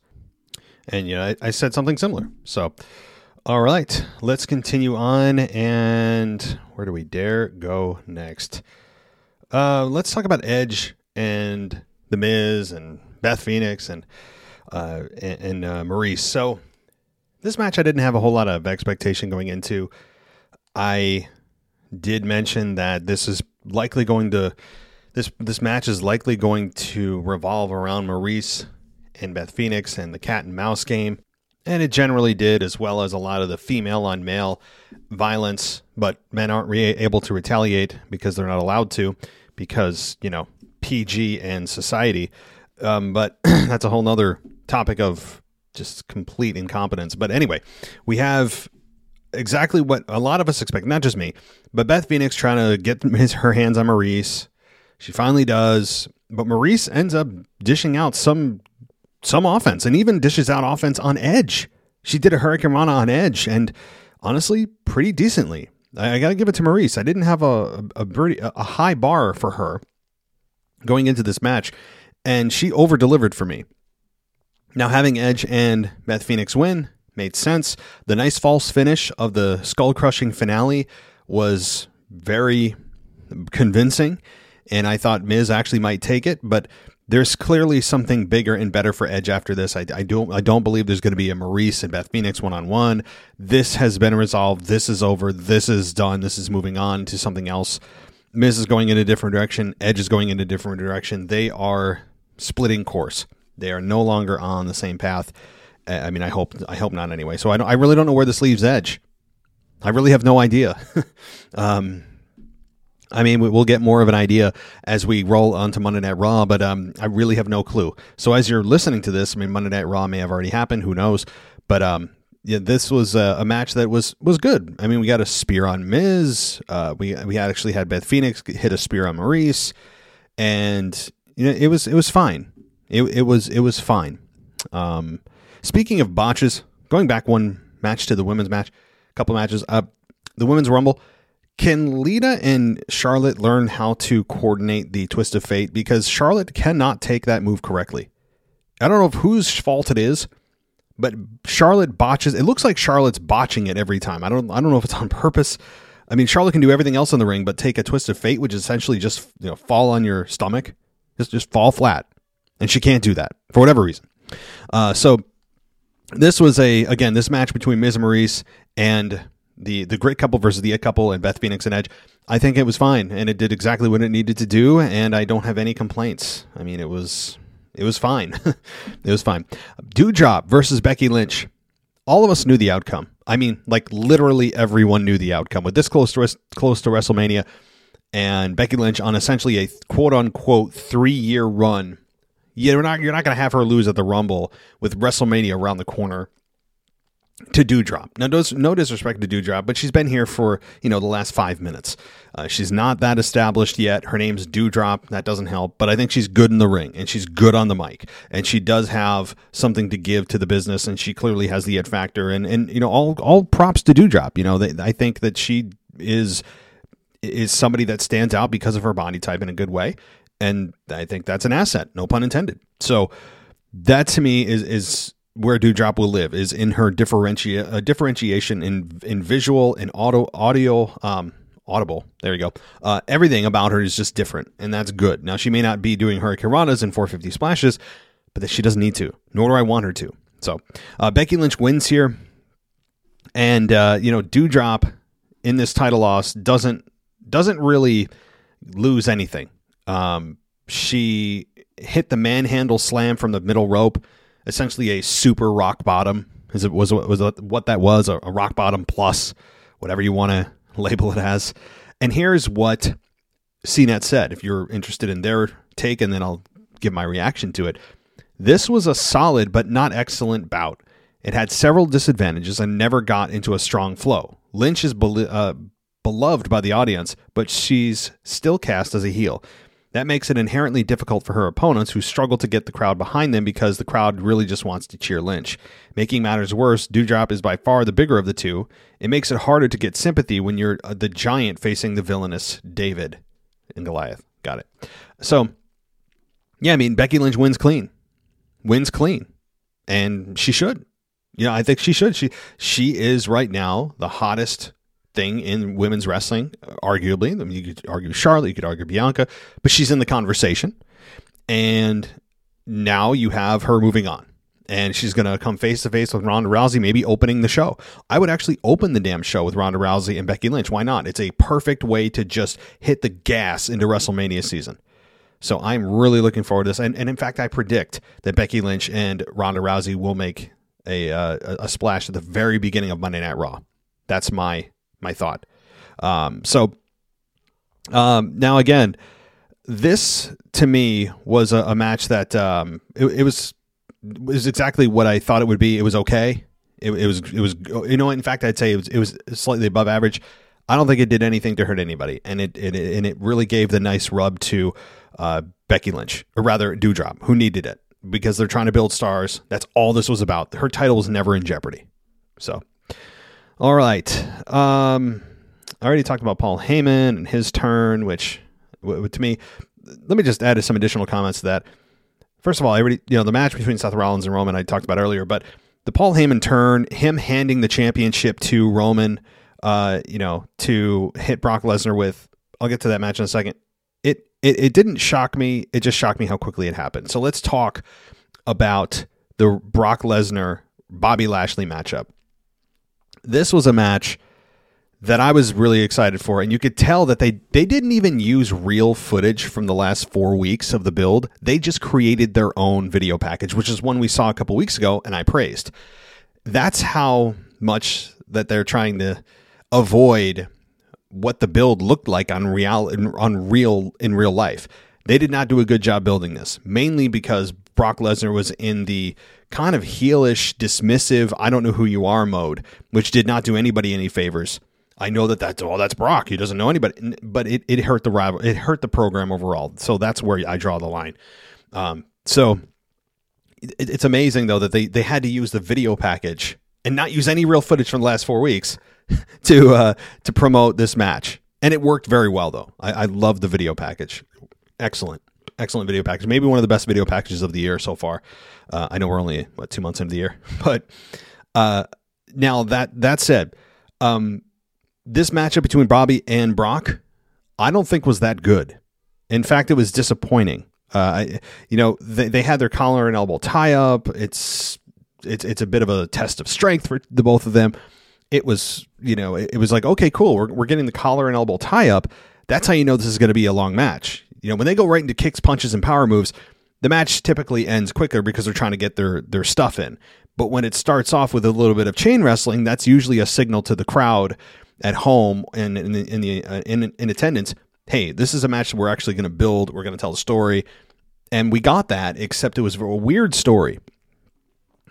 And you know, I, I said something similar. So, all right, let's continue on. And where do we dare go next? Uh, let's talk about Edge and The Miz and Beth Phoenix and uh, and, and uh, Maryse. So this match I didn't have a whole lot of expectation going into. I did mention that this is likely going to this this match is likely going to revolve around Maryse and Beth Phoenix and the cat and mouse game. And it generally did, as well as a lot of the female on male violence, but men aren't re- able to retaliate because they're not allowed to, because, you know, PG and society. Um, but <clears throat> that's a whole nother topic of just complete incompetence. But anyway, we have exactly what a lot of us expect, not just me, but Beth Phoenix trying to get <laughs> his, her hands on Maryse. She finally does, but Maryse ends up dishing out some some offense and even dishes out offense on Edge. She did a Hurricanrana on Edge and honestly, pretty decently. I, I got to give it to Maryse. I didn't have a a, a a high bar for her going into this match, and she over delivered for me. Now, having Edge and Beth Phoenix win made sense. The nice false finish of the skull crushing finale was very convincing, and I thought Miz actually might take it, but there's clearly something bigger and better for Edge after this. I, I don't I don't believe there's going to be a Maryse and Beth Phoenix one on one. This has been resolved. This is over. This is done. This is moving on to something else. Miz is going in a different direction. Edge is going in a different direction. They are splitting course. They are no longer on the same path. I mean, I hope I hope not anyway. So I I really don't know where this leaves Edge. I really have no idea. <laughs> um, I mean, we'll get more of an idea as we roll onto Monday Night Raw, but um, I really have no clue. So as you're listening to this, I mean, Monday Night Raw may have already happened. Who knows? But um, yeah, this was a, a, match that was was good. I mean, we got a spear on Miz. Uh, we we actually had Beth Phoenix hit a spear on Maryse, and you know, it was it was fine. It, it was it was fine. Um, speaking of botches, going back one match to the women's match, a couple matches. Uh, the women's rumble. Can Lita and Charlotte learn how to coordinate the twist of fate? Because Charlotte cannot take that move correctly. I don't know if whose fault it is, but Charlotte botches. It looks like Charlotte's botching it every time. I don't. I don't know if it's on purpose. I mean, Charlotte can do everything else in the ring, but take a twist of fate, which is essentially just you know fall on your stomach, just just fall flat and she can't do that for whatever reason. Uh, so this was a again this match between Miz Maryse and the the great couple versus the it couple and Beth Phoenix and Edge. I think it was fine and it did exactly what it needed to do, and I don't have any complaints. I mean, it was it was fine. <laughs> it was fine. Doudrop versus Becky Lynch. All of us knew the outcome. I mean, like literally everyone knew the outcome. With this close to close to WrestleMania, and Becky Lynch on essentially a quote unquote three year run Yeah, you're not you're not going to have her lose at the Rumble with WrestleMania around the corner to Doudrop. Now, no disrespect to Doudrop, but she's been here for you know the last five minutes. Uh, she's not that established yet. Her name's Doudrop. That doesn't help, but I think she's good in the ring and she's good on the mic, and she does have something to give to the business, and she clearly has the it factor. And and you know all all props to Doudrop. You know, they, I think that she is is somebody that stands out because of her body type in a good way and I think that's an asset, no pun intended. So that to me is is where Doudrop will live is in her differenti- uh, differentiation in in visual and auto audio um audible. There you go. Uh, everything about her is just different, and that's good. Now she may not be doing her ranas and 450 splashes, but that she doesn't need to, nor do I want her to. So uh, Becky Lynch wins here, and uh, you know Doudrop in this title loss doesn't doesn't really lose anything. Um, she hit the manhandle slam from the middle rope, essentially a super rock bottom. Is it was was what that was a, rock bottom plus, whatever you want to <laughs> label it as. And here's what CNET said. If you're interested in their take, and then I'll give my reaction to it. This was a solid but not excellent bout. It had several disadvantages and never got into a strong flow. Lynch is uh, beloved by the audience, but she's still cast as a heel. That makes it inherently difficult for her opponents who struggle to get the crowd behind them because the crowd really just wants to cheer Lynch. Making matters worse, Doudrop is by far the bigger of the two. It makes it harder to get sympathy when you're uh, the giant facing the villainous David and Goliath. Got it. So, yeah, I mean, Becky Lynch wins clean. Wins clean. And she should. You know, I think she should. She she is right now the hottest thing in women's wrestling, arguably. I mean, you could argue Charlotte, you could argue Bianca, but she's in the conversation. And now you have her moving on. And she's going to come face to face with Ronda Rousey, maybe opening the show. I would actually open the damn show with Ronda Rousey and Becky Lynch. Why not? It's a perfect way to just hit the gas into WrestleMania season. So I'm really looking forward to this. And, and in fact, I predict that Becky Lynch and Ronda Rousey will make a, uh, a splash at the very beginning of Monday Night Raw. That's my my thought. Um, so um, now again, this to me was a, a match that um, it, it, was was exactly what I thought it would be. It was okay. It, it, was it was you know in fact I'd say it was it was slightly above average. I don't think it did anything to hurt anybody, and it, it and it really gave the nice rub to uh, Becky Lynch, or rather Doudrop, who needed it because they're trying to build stars. That's all this was about. Her title was never in jeopardy. So all right. Um, I already talked about Paul Heyman and his turn, which to me, let me just add some additional comments to that. First of all, I already, you know, the match between Seth Rollins and Roman I talked about earlier, but the Paul Heyman turn, him handing the championship to Roman, uh, you know, to hit Brock Lesnar with, I'll get to that match in a second. It, it, it didn't shock me. It just shocked me how quickly it happened. So let's talk about the Brock Lesnar Bobby Lashley matchup this was a match that I was really excited for, and you could tell that they they didn't even use real footage from the last four weeks of the build. They just created their own video package, which is one we saw a couple weeks ago, and I praised. That's how much that they're trying to avoid what the build looked like on real on real in real life. They did not do a good job building this, mainly because Brock Lesnar was in the kind of heelish, dismissive, I don't know who you are mode, which did not do anybody any favors. I know that that's oh that's Brock. He doesn't know anybody, but it, it hurt the rival. It hurt the program overall. So that's where I draw the line. Um, so it, it's amazing though that they they had to use the video package and not use any real footage from the last four weeks <laughs> to uh, to promote this match. And it worked very well though. I, I love the video package. Excellent excellent video package. Maybe one of the best video packages of the year so far. Uh, I know we're only what two months into the year, <laughs> but uh, now that that said, um, this matchup between Bobby and Brock, I don't think was that good. In fact, it was disappointing. Uh, I, you know, they, they had their collar and elbow tie up. It's it's it's a bit of a test of strength for the both of them. It was, you know, it, it was like, okay, cool. We're, we're getting the collar and elbow tie up. That's how you know this is going to be a long match. You know, when they go right into kicks, punches, and power moves, the match typically ends quicker because they're trying to get their their stuff in. But when it starts off with a little bit of chain wrestling, that's usually a signal to the crowd at home and in the in the uh, in, in attendance. Hey, this is a match that we're actually going to build. We're going to tell a story, and we got that. Except it was a weird story.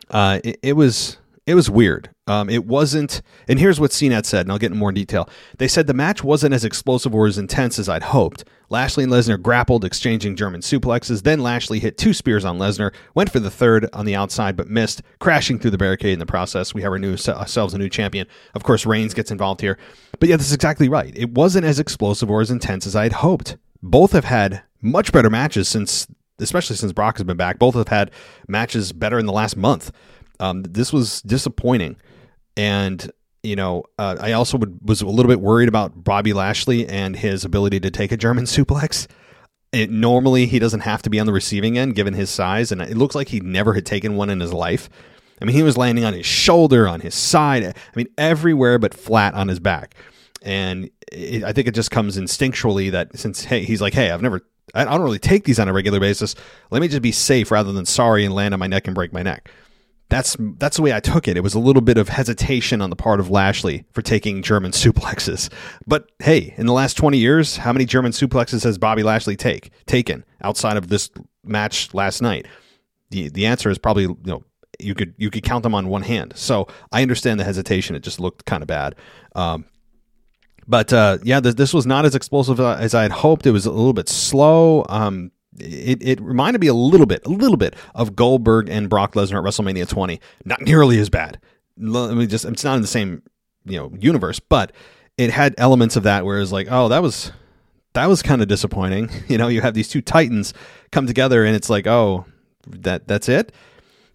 Uh, it, it was it was weird. Um, it wasn't, and here's what CNET said, and I'll get in more detail. They said the match wasn't as explosive or as intense as I'd hoped. Lashley and Lesnar grappled, exchanging German suplexes. Then Lashley hit two spears on Lesnar, went for the third on the outside, but missed, crashing through the barricade in the process. We have our new, ourselves a new champion. Of course, Reigns gets involved here. But yeah, that's exactly right. It wasn't as explosive or as intense as I had hoped. Both have had much better matches since, especially since Brock has been back. Both have had matches better in the last month. Um, this was disappointing, and you know, uh, I also would, was a little bit worried about Bobby Lashley and his ability to take a German <laughs> suplex. It, normally, he doesn't have to be on the receiving end given his size, and it looks like he never had taken one in his life. I mean, he was landing on his shoulder, on his side. I mean, everywhere but flat on his back. And it, I think it just comes instinctually that since hey, he's like, hey, I've never, I don't really take these on a regular basis. Let me just be safe rather than sorry and land on my neck and break my neck. That's that's the way I took it. It was a little bit of hesitation on the part of Lashley for taking German <laughs> suplexes. But hey, in the last 20 years, how many German suplexes has Bobby Lashley take taken outside of this match last night? The the answer is probably you know you could you could count them on one hand. So I understand the hesitation. It just looked kind of bad. Um, but uh, yeah, this, was not as explosive uh, as I had hoped. It was a little bit slow. Um, it, it reminded me a little bit, a little bit of Goldberg and Brock Lesnar at WrestleMania 20. Not nearly as bad. Let me just, it's not in the same, you know, universe, but it had elements of that where it's like, oh, that was, that was kind of disappointing. <laughs> You know, you have these two titans come together and it's like, oh, that, that's it.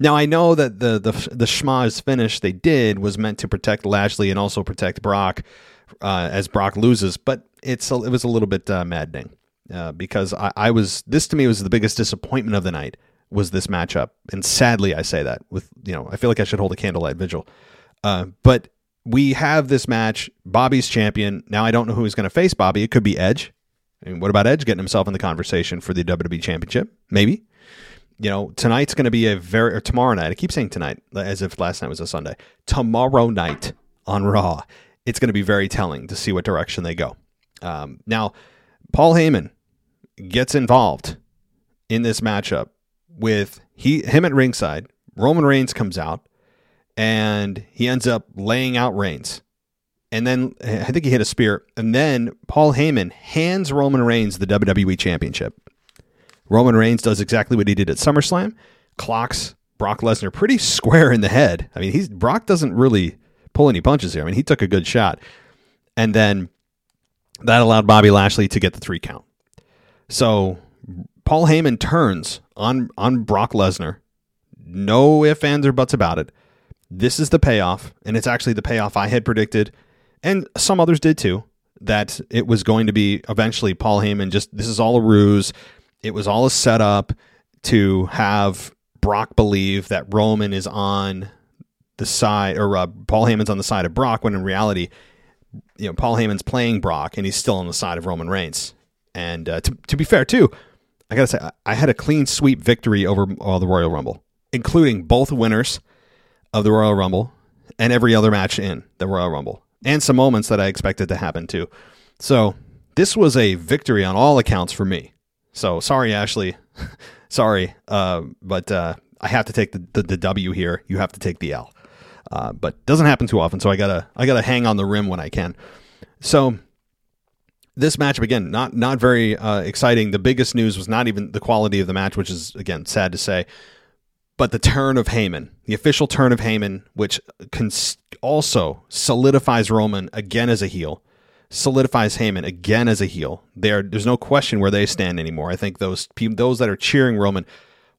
Now I know that the the the schmozz finish they did was meant to protect Lashley and also protect Brock uh, as Brock loses, but it's a, it was a little bit uh, maddening uh, because I, I, was this to me was the biggest disappointment of the night was this matchup, and sadly I say that with you know I feel like I should hold a candlelight vigil, uh, but we have this match. Bobby's champion now. I don't know who is going to face Bobby. It could be Edge. I mean, what about Edge getting himself in the conversation for the WWE Championship? Maybe. You know, tonight's going to be a very or tomorrow night. I keep saying tonight as if last night was a Sunday. Tomorrow night on Raw it's going to be very telling to see what direction they go. Um, now, Paul Heyman gets involved in this matchup with he him at ringside. Roman Reigns comes out and he ends up laying out Reigns. And then I think he hit a spear. And then Paul Heyman hands Roman Reigns the WWE Championship. Roman Reigns does exactly what he did at SummerSlam, clocks Brock Lesnar pretty <laughs> square in the head. I mean, he's Brock doesn't really pull any punches here. I mean, he took a good shot. And then that allowed Bobby Lashley to get the three count. So Paul Heyman turns on on Brock Lesnar. No ifs, ands, or buts about it. This is the payoff, and it's actually the payoff I had predicted, and some others did too, that it was going to be eventually Paul Heyman just this is all a ruse. It was all a setup to have Brock believe that Roman is on the side, or uh, Paul Heyman's on the side of Brock, when in reality, you know, Paul Heyman's playing Brock and he's still on the side of Roman Reigns. And uh, to, to be fair, too, I got to say, I had a clean sweep victory over uh, the Royal Rumble, including both winners of the Royal Rumble and every other match in the Royal Rumble, and some moments that I expected to happen, too. So this was a victory on all accounts for me. So sorry, Ashley. <laughs> sorry. Uh, but uh, I have to take the, the, the W here. You have to take the L uh, but doesn't happen too often. So I gotta I gotta hang on the rim when I can. So this matchup again, not not very uh, exciting. The biggest news was not even the quality of the match, which is again sad to say, but the turn of Heyman, the official turn of Heyman, which cons- also solidifies Roman again as a heel, solidifies Heyman again as a heel. There, there's no question where they stand anymore. I think those those that are cheering Roman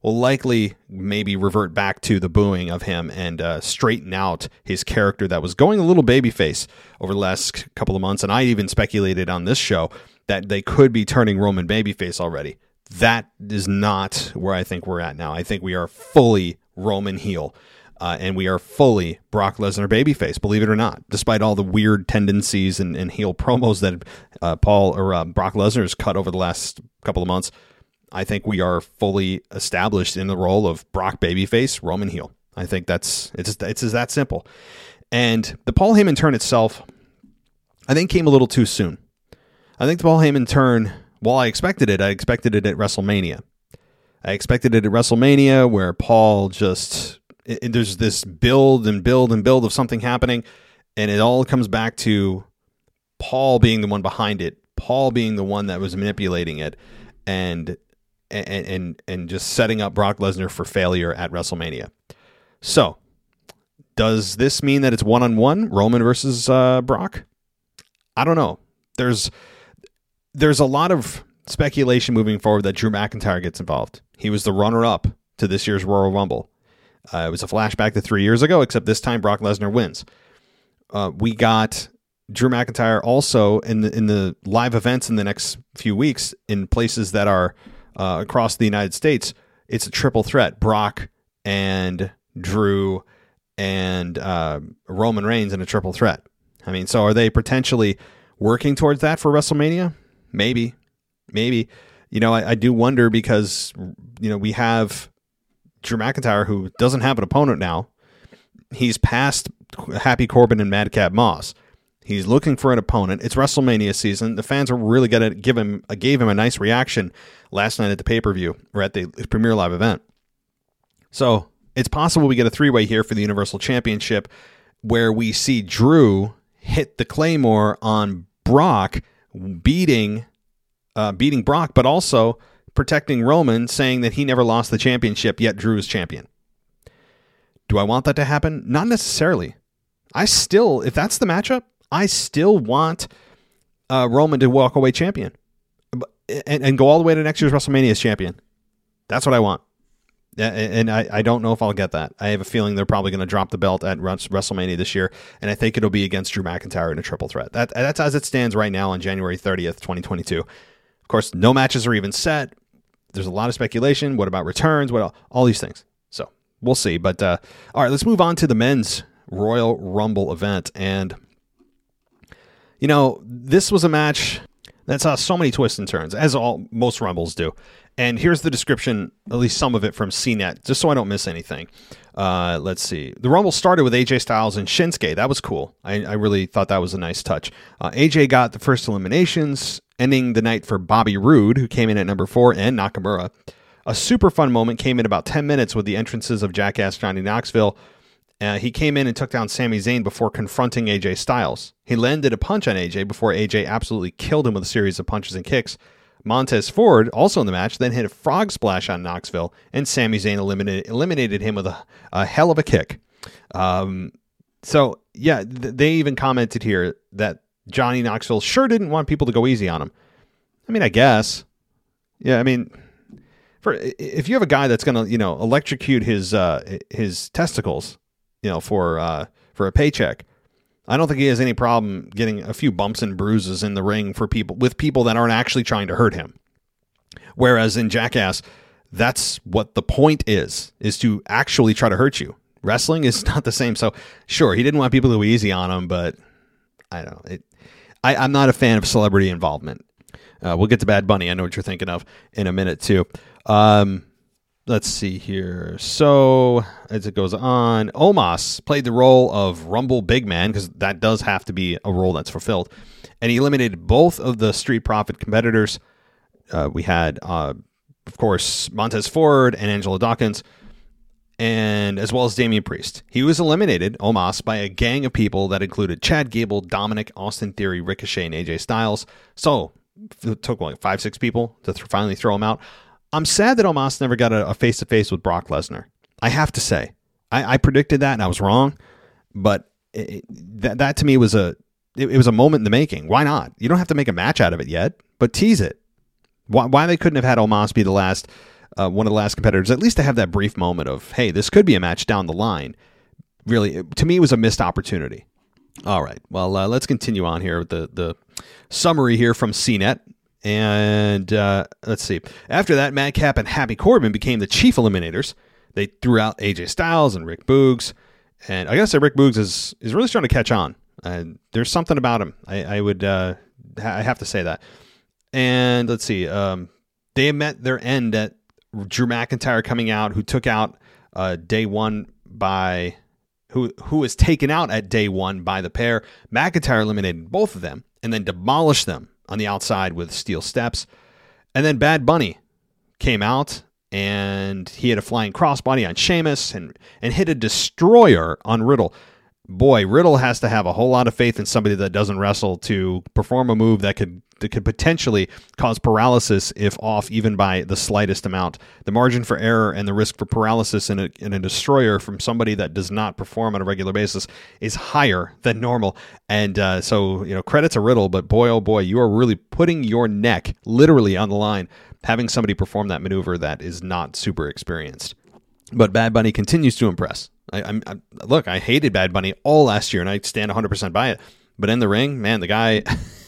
will likely maybe revert back to the booing of him and uh, straighten out his character that was going a little babyface over the last couple of months. And I even speculated on this show that they could be turning Roman babyface already. That is not where I think we're at now. I think we are fully Roman heel. Uh, and we are fully Brock Lesnar babyface, believe it or not, despite all the weird tendencies and, and heel promos that uh, Paul or uh, Brock Lesnar has cut over the last couple of months. I think we are fully established in the role of Brock babyface, Roman heel. I think that's it's it's just that simple. And the Paul Heyman turn itself, I think, came a little too soon. I think the Paul Heyman turn, while I expected it, I expected it at WrestleMania. I expected it at WrestleMania where Paul just it, there's this build and build and build of something happening, and it all comes back to Paul being the one behind it, Paul being the one that was manipulating it, and and and and just setting up Brock Lesnar for failure at WrestleMania. So, does this mean that it's one on one Roman versus uh, Brock? I don't know. There's there's a lot of speculation moving forward that Drew McIntyre gets involved. He was the runner up to this year's Royal Rumble. Uh, it was a flashback to three years ago, except this time Brock Lesnar wins. Uh, we got Drew McIntyre also in the in the live events in the next few weeks in places that are uh, across the United States. It's a triple threat: Brock and Drew and uh, Roman Reigns in a triple threat. I mean, so are they potentially working towards that for WrestleMania? Maybe, maybe. You know, I, I do wonder because you know we have Drew McIntyre who doesn't have an opponent now. He's past Happy Corbin and Madcap Moss. He's looking for an opponent. It's WrestleMania season. The fans are really to give him gave him a nice reaction last night at the pay per view or at the premiere live event. So it's possible we get a three way here for the Universal Championship, where we see Drew hit the Claymore on Brock, beating uh, beating Brock, but also protecting Roman, saying that he never lost the championship, yet Drew is champion. Do I want that to happen? Not necessarily. I still, if that's the matchup, I still want uh, Roman to walk away champion and, and go all the way to next year's WrestleMania as champion. That's what I want. And I, I don't know if I'll get that. I have a feeling they're probably going to drop the belt at WrestleMania this year, and I think it'll be against Drew McIntyre in a triple threat. That, that's as it stands right now on January 30th, 2022. Of course, no matches are even set. There's a lot of speculation. What about returns? What all these things? So we'll see. But uh, all right, let's move on to the men's Royal Rumble event. And you know, this was a match that saw so many twists and turns, as all most Rumbles do. And here's the description, at least some of it from CNET, just so I don't miss anything. Uh, let's see. The Rumble started with AJ Styles and Shinsuke. That was cool. I, I really thought that was a nice touch. Uh, AJ got the first eliminations, ending the night for Bobby Roode, who came in at number four, and Nakamura. A super fun moment came in about 10 minutes with the entrances of Jackass Johnny Knoxville, uh, he came in and took down Sami Zayn before confronting AJ Styles. He landed a punch on AJ before AJ absolutely killed him with a series of punches and kicks. Montez Ford, also in the match, then hit a frog splash on Knoxville, and Sami Zayn eliminated, eliminated him with a, a hell of a kick. Um, so, yeah, th- they even commented here that Johnny Knoxville sure didn't want people to go easy on him. I mean, I guess. Yeah, I mean, for if you have a guy that's going to, you know, electrocute his uh, his testicles you know, for uh, for a paycheck. I don't think he has any problem getting a few bumps and bruises in the ring for people with people that aren't actually trying to hurt him. Whereas in Jackass, that's what the point is, is to actually try to hurt you. Wrestling is <laughs> not the same. So sure, he didn't want people to go easy on him, but I don't know. It, I, I'm not a fan of celebrity involvement. Uh, we'll get to Bad Bunny. I know what you're thinking of in a minute too. Um, let's see here. So as it goes on, Omos played the role of Rumble Big Man because that does have to be a role that's fulfilled, and he eliminated both of the Street Profit competitors. Uh, we had, uh, of course, Montez Ford and Angelo Dawkins, and as well as Damian Priest. He was eliminated, Omos, by a gang of people that included Chad Gable, Dominic, Austin Theory, Ricochet, and AJ Styles. So it took like five, six people to th- finally throw him out. I'm sad that Omos never got a face to face with Brock Lesnar. I have to say, I, I, predicted that and I was wrong, but it, that that to me was a it, it, was a moment in the making. Why not? You don't have to make a match out of it yet, but tease it. Why, why they couldn't have had Omos be the last uh, one of the last competitors, at least to have that brief moment of hey, this could be a match down the line. Really, to me, it was a missed opportunity. All right, well, uh, let's continue on here with the the summary here from CNET. And uh, let's see. After that, Madcap and Happy Corbin became the chief eliminators. They threw out AJ Styles and Rick Boogs. And I gotta say, Rick Boogs is, is really starting to catch on. And there's something about him. I, I would uh, I have to say that. And let's see. Um, they met their end at Drew McIntyre coming out, who took out uh, day one by who who was taken out at day one by the pair. McIntyre eliminated both of them and then demolished them on the outside with steel steps. And then Bad Bunny came out and he had a flying crossbody on Sheamus and, and hit a destroyer on Riddle. Boy, Riddle has to have a whole lot of faith in somebody that doesn't wrestle to perform a move that could that could potentially cause paralysis if off even by the slightest amount. The margin for error and the risk for paralysis in a, in a destroyer from somebody that does not perform on a regular basis is higher than normal. And uh, so, you know, credit to Riddle, but boy, oh boy, you are really putting your neck literally on the line having somebody perform that maneuver that is not super experienced. but Bad Bunny continues to impress. I, I'm, I, look, I hated Bad Bunny all last year, and I stand 100 percent by it. But in the ring, man, the guy,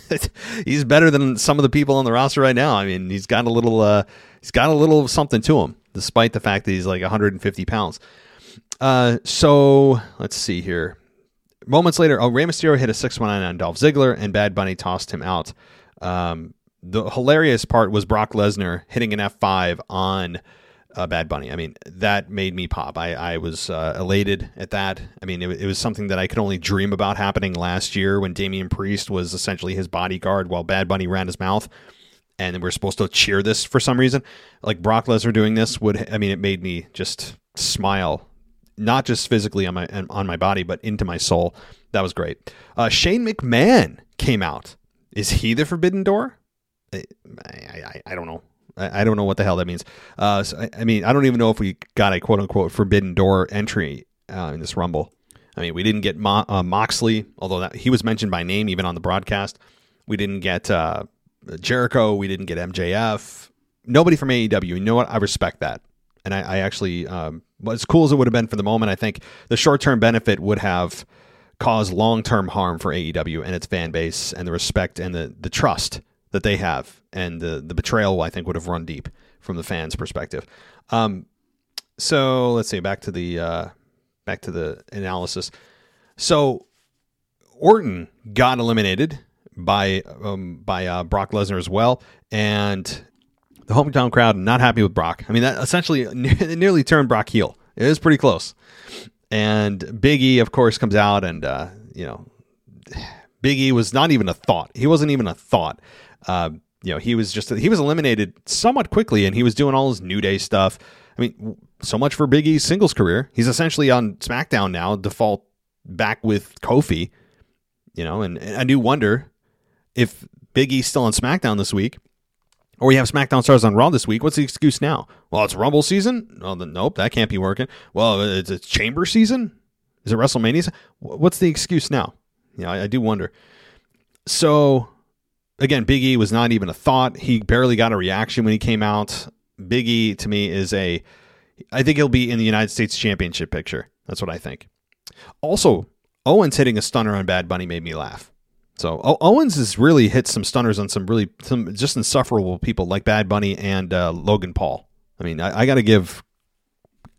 <laughs> he's better than some of the people on the roster right now. I mean, he's got a little, uh, he's got a little something to him, despite the fact that he's like 150 pounds. Uh, so let's see here. Moments later, oh, Rey Mysterio hit a 619 on Dolph Ziggler, and Bad Bunny tossed him out. Um, the hilarious part was Brock Lesnar hitting an F5 on uh, Bad Bunny. I mean, that made me pop. I, I was uh, elated at that. I mean, it, it, was something that I could only dream about happening last year when Damian Priest was essentially his bodyguard while Bad Bunny ran his mouth. And we are supposed to cheer this for some reason. Like Brock Lesnar doing this would, I mean, it made me just smile not just physically on my on my body, but into my soul. That was great. Uh, Shane McMahon came out. Is he the Forbidden Door? I, I, I don't know. I, I, don't know what the hell that means. Uh, so, I, I, mean, I don't even know if we got a quote unquote Forbidden Door entry uh, in this Rumble. I mean, we didn't get Mo- uh, Moxley, although that, he was mentioned by name even on the broadcast. We didn't get uh, Jericho. We didn't get MJF. Nobody from AEW. You know what? I respect that and I, I actually, um, as cool as it would have been for the moment, I think the short term benefit would have caused long term harm for AEW and its fan base and the respect and the, the trust that they have and the the betrayal I think would have run deep from the fans' perspective. Um, so let's see, back to the uh, back to the analysis. So Orton got eliminated by um, by uh, Brock Lesnar as well, and the hometown crowd not happy with Brock. I mean, that essentially <laughs> nearly turned Brock heel. It was pretty close. And Big E, of course, comes out, and uh, you know, Big E was not even a thought. He wasn't even a thought. Uh, you know, he was just he was eliminated somewhat quickly, and he was doing all his New Day stuff. I mean, so much for Big E's singles career. He's essentially on SmackDown now, default back with Kofi. You know, and, and I do wonder if Big E's still on SmackDown this week or we have SmackDown stars on Raw this week. What's the excuse now? Well, it's Rumble season. Well, then, nope, that can't be working. Well, it's, it's Chamber season. Is it WrestleMania? What's the excuse now? Yeah, I, I do wonder. So, again, Big E was not even a thought. He barely got a reaction when he came out. Big E to me is a. I think he'll be in the United States Championship picture. That's what I think. Also, Owens hitting a stunner on Bad Bunny made me laugh. So o- Owens has really hit some stunners on some really some just insufferable people like Bad Bunny and uh, Logan Paul. I mean, I, I got to give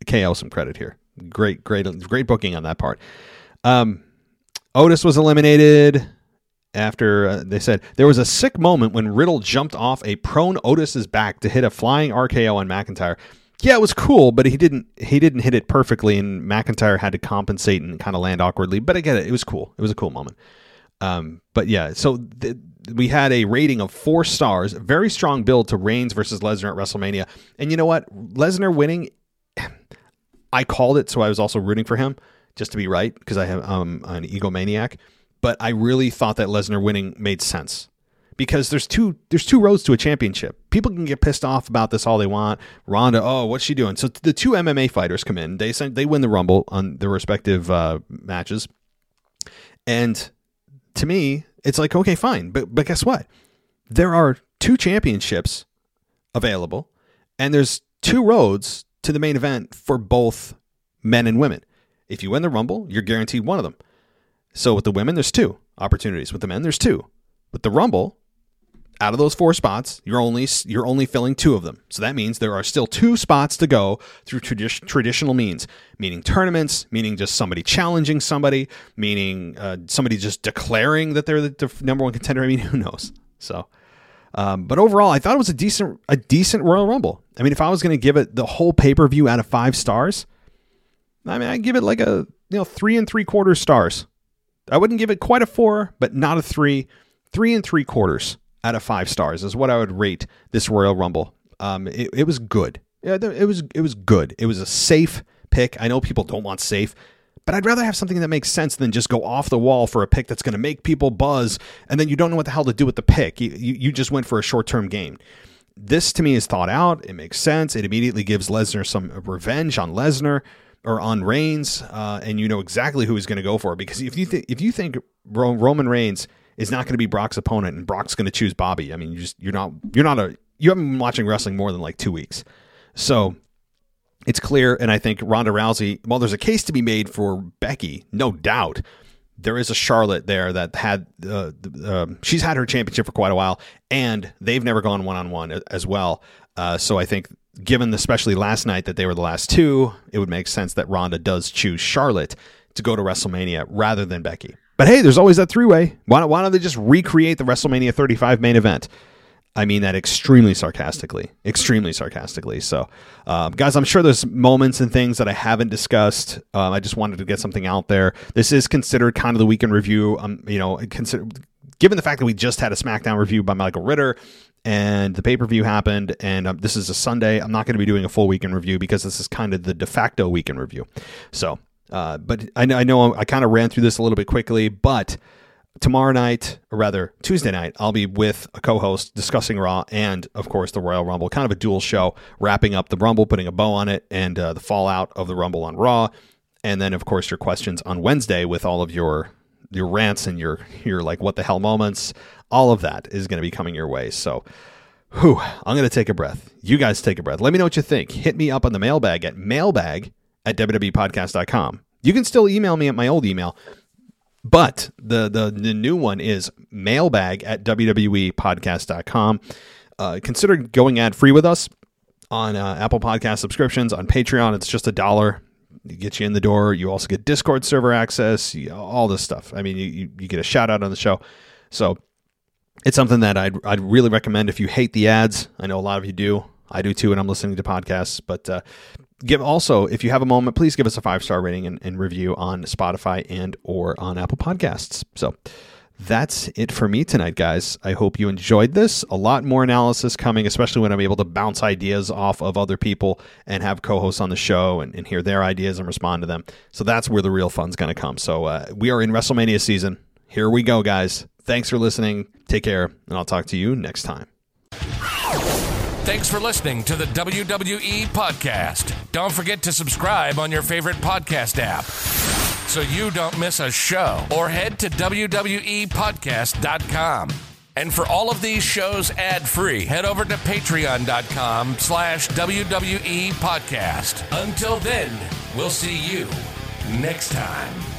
KO some credit here. Great, great, great booking on that part. Um, Otis was eliminated after uh, they said there was a sick moment when Riddle jumped off a prone Otis's back to hit a flying RKO on McIntyre. Yeah, it was cool, but he didn't he didn't hit it perfectly, and McIntyre had to compensate and kind of land awkwardly. But I get it; it was cool. It was a cool moment. Um, but yeah, so th- we had a rating of four stars, very strong build to Reigns versus Lesnar at WrestleMania. And you know what? Lesnar winning, <sighs> I called it, so I was also rooting for him just to be right because I have um, an egomaniac. But I really thought that Lesnar winning made sense because there's two there's two roads to a championship. People can get pissed off about this all they want. Ronda, oh, what's she doing? So the two MMA fighters come in. They send, they win the Rumble on their respective uh, matches, and to me, it's like, okay, fine. But, but guess what? There are two championships available, and there's two roads to the main event for both men and women. If you win the Rumble, you're guaranteed one of them. So with the women, there's two opportunities. With the men, there's two. With the Rumble, out of those four spots, you're only you're only filling two of them. So that means there are still two spots to go through tradi- traditional means, meaning tournaments, meaning just somebody challenging somebody, meaning uh, somebody just declaring that they're the, number one contender. I mean, <laughs> who knows? So, um, but overall, I thought it was a decent a decent Royal Rumble. I mean, if I was going to give it the whole pay per view out of five stars, I mean, I'd give it like a you know three and three quarters stars. I wouldn't give it quite a four, but not a three. Three and three quarters out of five stars is what I would rate this Royal Rumble. Um, it, it was good. Yeah, it was it was good. It was a safe pick. I know people don't want safe, but I'd rather have something that makes sense than just go off the wall for a pick that's going to make people buzz, and then you don't know what the hell to do with the pick. You you, you just went for a short term gain. This to me is thought out. It makes sense. It immediately gives Lesnar some revenge on Lesnar or on Reigns, uh, and you know exactly who he's going to go for. Because if you think if you think Roman Reigns is not going to be Brock's opponent, and Brock's going to choose Bobby. I mean, you just you're not you're not a you haven't been watching wrestling more than like two weeks, so it's clear, and I think Ronda Rousey, while there's a case to be made for Becky, no doubt, there is a Charlotte there that had uh, um, she's had her championship for quite a while, and they've never gone one on one as well. Uh, so I think, given especially last night that they were the last two, it would make sense that Ronda does choose Charlotte to go to WrestleMania rather than Becky. But hey, there's always that three way. Why, why don't they just recreate the WrestleMania 35 main event? I mean that extremely sarcastically, extremely sarcastically. So, um, guys, I'm sure there's moments and things that I haven't discussed. Um, I just wanted to get something out there. This is considered kind of the weekend review. Um, you know, consider given the fact that we just had a SmackDown review by Michael Ritter and the pay per view happened, and um, this is a Sunday. I'm not going to be doing a full weekend review because this is kind of the de facto weekend review. So, uh, but I, I know I kind of ran through this a little bit quickly, but tomorrow night, or rather Tuesday night, I'll be with a co-host discussing Raw and, of course, the Royal Rumble. Kind of a dual show, wrapping up the Rumble, putting a bow on it, and uh, the fallout of the Rumble on Raw, and then, of course, your questions on Wednesday with all of your your rants and your your like what the hell moments. All of that is going to be coming your way. So. Whew, I'm going to take a breath. You guys take a breath. Let me know what you think. Hit me up on the mailbag at mailbag at www.podcast.com. You can still email me at my old email, but the, the, the new one is mailbag at wwepodcast.com. Uh, consider going ad free with us on uh, Apple Podcast subscriptions. On Patreon, it's just a dollar. It gets you in the door. You also get Discord server access, you, all this stuff. I mean, you, you, get a shout out on the show. So it's something that I'd, I'd really recommend if you hate the ads. I know a lot of you do. I do too, and I'm listening to podcasts. But uh, give also if you have a moment please give us a five star rating and, and, review on spotify and or on apple podcasts so that's it for me tonight guys. I hope you enjoyed this. A lot more analysis coming especially when i'm able to bounce ideas off of other people and have co-hosts on the show and, and hear their ideas and respond to them. So that's where the real fun's going to come. So uh, we are in wrestlemania season. Here we go guys. Thanks for listening. Take care and i'll talk to you next time. Thanks for listening to the WWE Podcast. Don't forget to subscribe on your favorite podcast app so you don't miss a show or head to WWEpodcast.com. And for all of these shows ad-free, head over to patreon.com slash WWE Podcast. Until then, we'll see you next time.